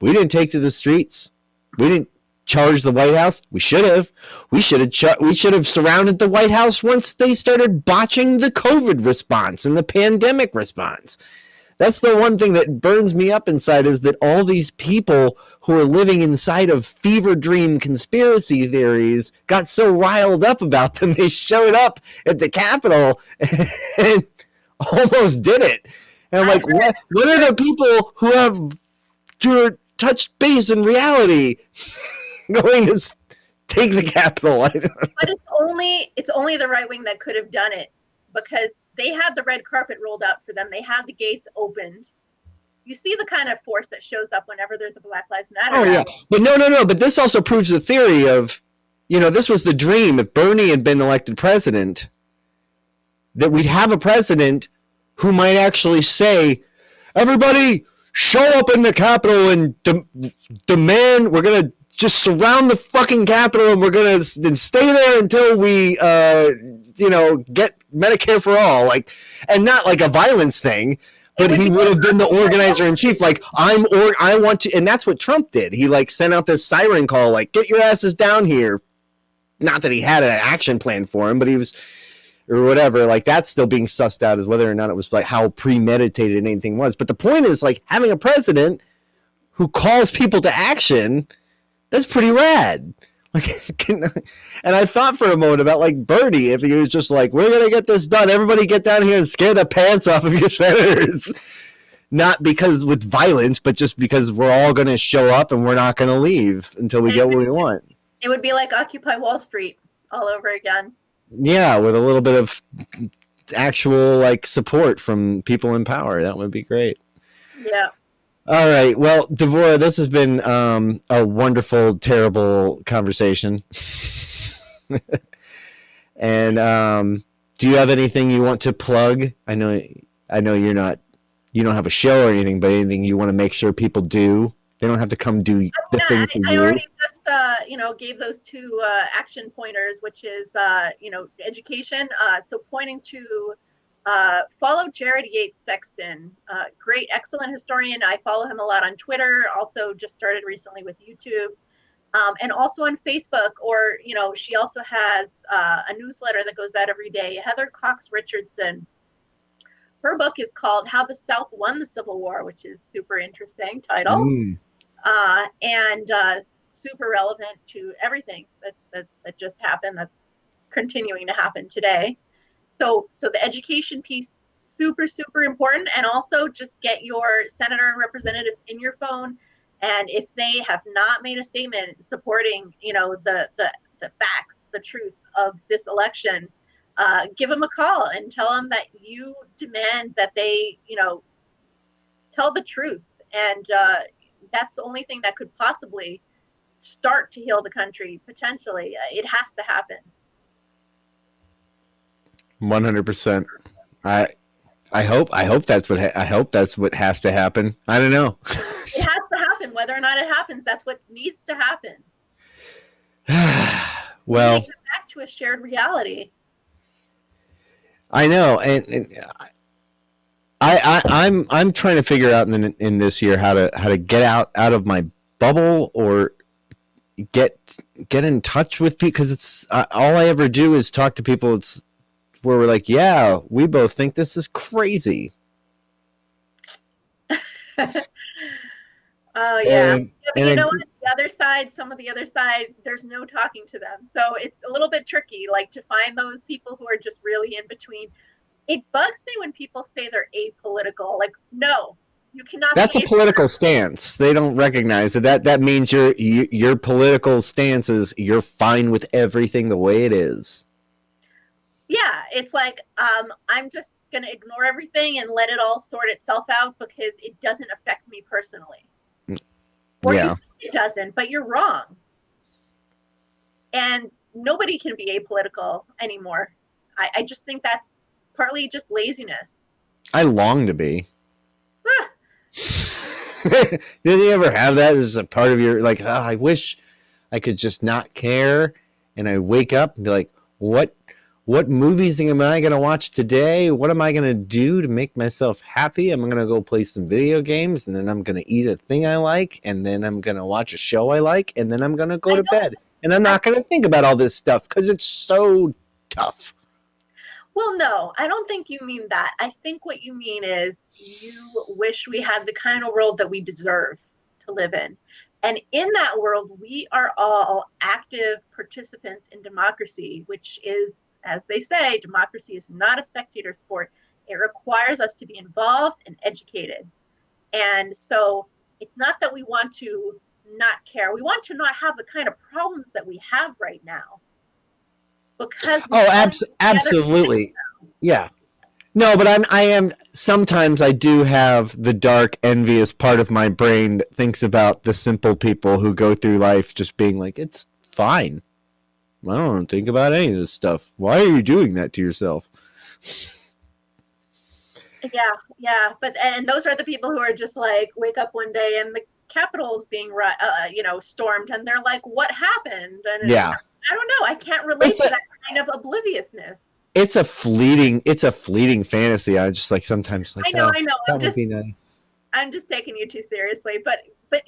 we didn't take to the streets. We didn't charge the White House. We should have. We should have. We should have surrounded the White House once they started botching the COVID response and the pandemic response. That's the one thing that burns me up inside is that all these people who are living inside of fever dream conspiracy theories got so riled up about them they showed up at the Capitol and almost did it. And I'm like, what? What are the people who have to touched base in reality going to take the Capitol? I don't- but it's only it's only the right wing that could have done it because they had the red carpet rolled out for them. They had the gates opened. You see the kind of force that shows up whenever there's a Black Lives Matter. Oh yeah, but no, no, no. But this also proves the theory of, you know, this was the dream. If Bernie had been elected president, that we'd have a president who might actually say, "Everybody, show up in the Capitol and de- demand we're gonna just surround the fucking Capitol and we're gonna stay there until we, uh, you know, get Medicare for all." Like, and not like a violence thing but he would have been the organizer in chief like i'm or i want to and that's what trump did. He like sent out this siren call like get your asses down here. Not that he had an action plan for him but he was or whatever like that's still being sussed out as whether or not it was like how premeditated anything was. But the point is like having a president who calls people to action that's pretty rad. Like can, and i thought for a moment about like bernie if he was just like we're gonna get this done. Everybody get down here and scare the pants off of your senators. Not because with violence but just because we're all gonna show up and we're not gonna leave until we get what we want. It would be like Occupy Wall Street all over again. yeah with a little bit of actual like support from people in power. That would be great. Yeah. All right. Well, Devorah, this has been um, a wonderful, terrible conversation. and um, do you have anything you want to plug? I know, I know you're not, you don't have a show or anything, but anything you want to make sure people do. They don't have to come do the Yeah, thing I, for I you. already just uh, you know gave those two uh, action pointers, which is uh, you know education. Uh, so pointing to uh, follow Jared Yates Sexton, uh, great, excellent historian. I follow him a lot on Twitter. Also, just started recently with YouTube, um, and also on Facebook. Or you know, she also has uh, a newsletter that goes out every day. Heather Cox Richardson. Her book is called "How the South Won the Civil War," which is super interesting title Mm. uh, and uh, super relevant to everything that, that that just happened. That's continuing to happen today. So, so the education piece super super important, and also just get your senator and representatives in your phone, and if they have not made a statement supporting, you know, the the the facts, the truth of this election. Uh, give them a call and tell them that you demand that they, you know, tell the truth. And uh, that's the only thing that could possibly start to heal the country potentially. It has to happen One hundred percent. I, I hope, I hope that's what, ha- I hope that's what has to happen. I don't know. it has to happen whether or not it happens that's what needs to happen well. We back to a shared reality I know, and, and I, I I'm I'm trying to figure out in in this year how to how to get out out of my bubble or get get in touch with people because it's uh, all I ever do is talk to people. It's where we're like, yeah, we both think this is crazy. oh yeah And- Yeah, you know what? The other side, some of the other side, there's no talking to them. So it's a little bit tricky, like to find those people who are just really in between. It bugs me when people say they're apolitical. Like, no, you cannot. that's a political stance. They don't recognize it. That that means your your political stance is you're fine with everything the way it is. Yeah it's like um, i'm just going to ignore everything and let it all sort itself out because it doesn't affect me personally or yeah. you think it doesn't but you're wrong and nobody can be apolitical anymore i, I just think that's partly just laziness I long to be. Ah, Did you ever have that as a part of your like? "Oh, I wish I could just not care, and I wake up and be like, what? What movies am I going to watch today? What am I going to do to make myself happy? I'm going to go play some video games, and then I'm going to eat a thing I like, and then I'm going to watch a show I like, and then I'm going to go to bed, and I'm not going to think about all this stuff because it's so tough. Well, no, I don't think you mean that. I think what you mean is you wish we had the kind of world that we deserve to live in. And in that world, we are all active participants in democracy, which is, as they say, democracy is not a spectator sport. It requires us to be involved and educated. And so it's not that we want to not care, we want to not have the kind of problems that we have right now. Because Oh, abs- absolutely. Yeah. No, but I'm I am sometimes I do have the dark envious part of my brain that thinks about the simple people who go through life just being like it's fine. I don't think about any of this stuff. Why are you doing that to yourself? Yeah, yeah, but and those are the people who are just like wake up one day and the Capitol's being uh, you know stormed, and they're like, "What happened?" And Yeah. I don't know. I can't relate It's to a- that kind of obliviousness. It's a fleeting it's a fleeting fantasy. I just like sometimes like I know, oh, I know. that I'm would just, be nice. I'm just taking you too seriously. But, but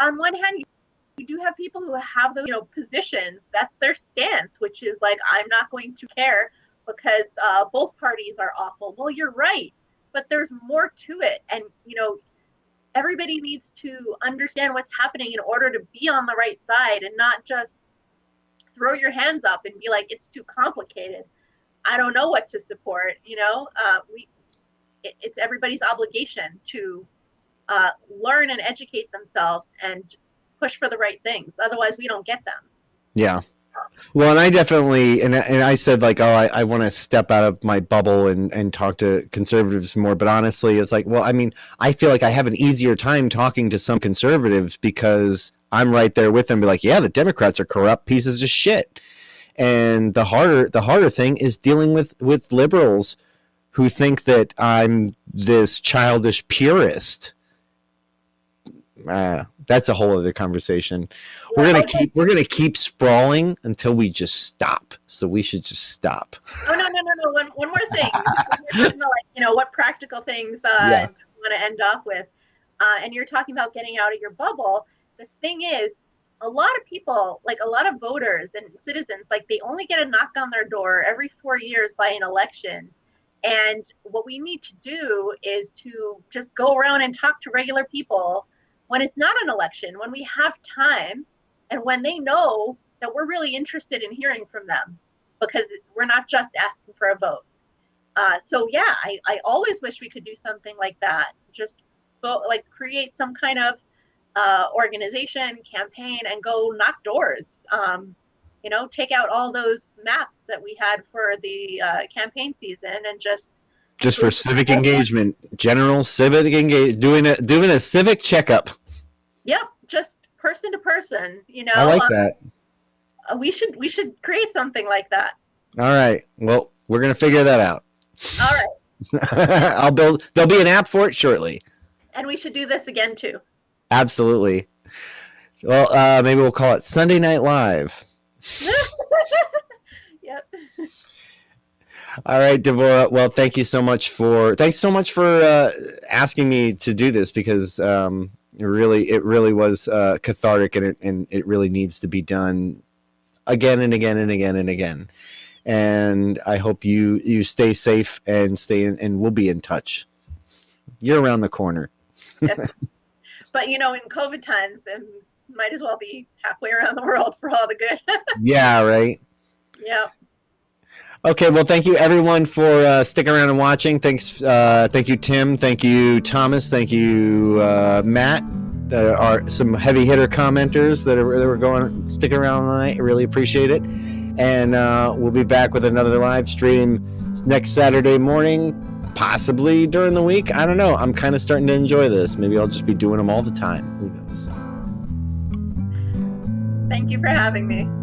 on one hand, you, you do have people who have those, you know, positions. That's their stance, which is like, I'm not going to care because uh, both parties are awful. Well, you're right, but there's more to it, and you know, everybody needs to understand what's happening in order to be on the right side and not just throw your hands up and be like, it's too complicated. I don't know what to support. You know, uh, we it, it's everybody's obligation to uh, learn and educate themselves and push for the right things. Otherwise, we don't get them. Yeah. Well, and I definitely, and, and I said like, oh, I, I want to step out of my bubble and, and talk to conservatives more. But honestly, it's like, well, I mean, I feel like I have an easier time talking to some conservatives because I'm right there with them. Be like, yeah, the Democrats are corrupt pieces of shit. And the harder, the harder thing is dealing with with liberals who think that I'm this childish purist. Uh, that's a whole other conversation we're gonna Okay. keep we're gonna keep sprawling until we just stop. So we should just stop. Oh no no no no! One, one more thing. We're talking about, like, you know what practical things uh, Yeah. want to end off with, uh, and you're talking about getting out of your bubble. The thing is, a lot of people, like a lot of voters and citizens, like they only get a knock on their door every four years by an election. And what we need to do is to just go around and talk to regular people when it's not an election, when we have time, and when they know that we're really interested in hearing from them because we're not just asking for a vote. Uh, so yeah, I, I always wish we could do something like that. Just go like create some kind of uh, organization, campaign, and go knock doors. Um, you know, take out all those maps that we had for the uh, campaign season and just Just for civic engagement, general civic engage, doing a doing a civic checkup. yep, just person to person. You know, I like uh, that. uh, we should we should create something like that. All right. Well, we're gonna figure that out. All right, I'll build. There'll be an app for it shortly. and we should do this again too. Absolutely. Well, uh, maybe we'll call it Sunday Night Live. yep. All right, Devorah. Well, thank you so much for thanks so much for uh, asking me to do this because um, it really it really was uh, cathartic and it and it really needs to be done again and again and again and again. And I hope you you stay safe and stay in, and we'll be in touch. You're around the corner. But you know, in COVID times, um, might as well be halfway around the world for all the good. Yeah, right. yeah. Okay, well, thank you everyone for uh, sticking around and watching. Thanks, uh, thank you, Tim. Thank you, Thomas. Thank you, uh, Matt. There are some heavy hitter commenters that are that were going sticking around tonight. I really appreciate it. And uh, we'll be back with another live stream next Saturday morning, possibly during the week. I don't know. I'm kind of starting to enjoy this. Maybe I'll just be doing them all the time. Who knows? Thank you for having me.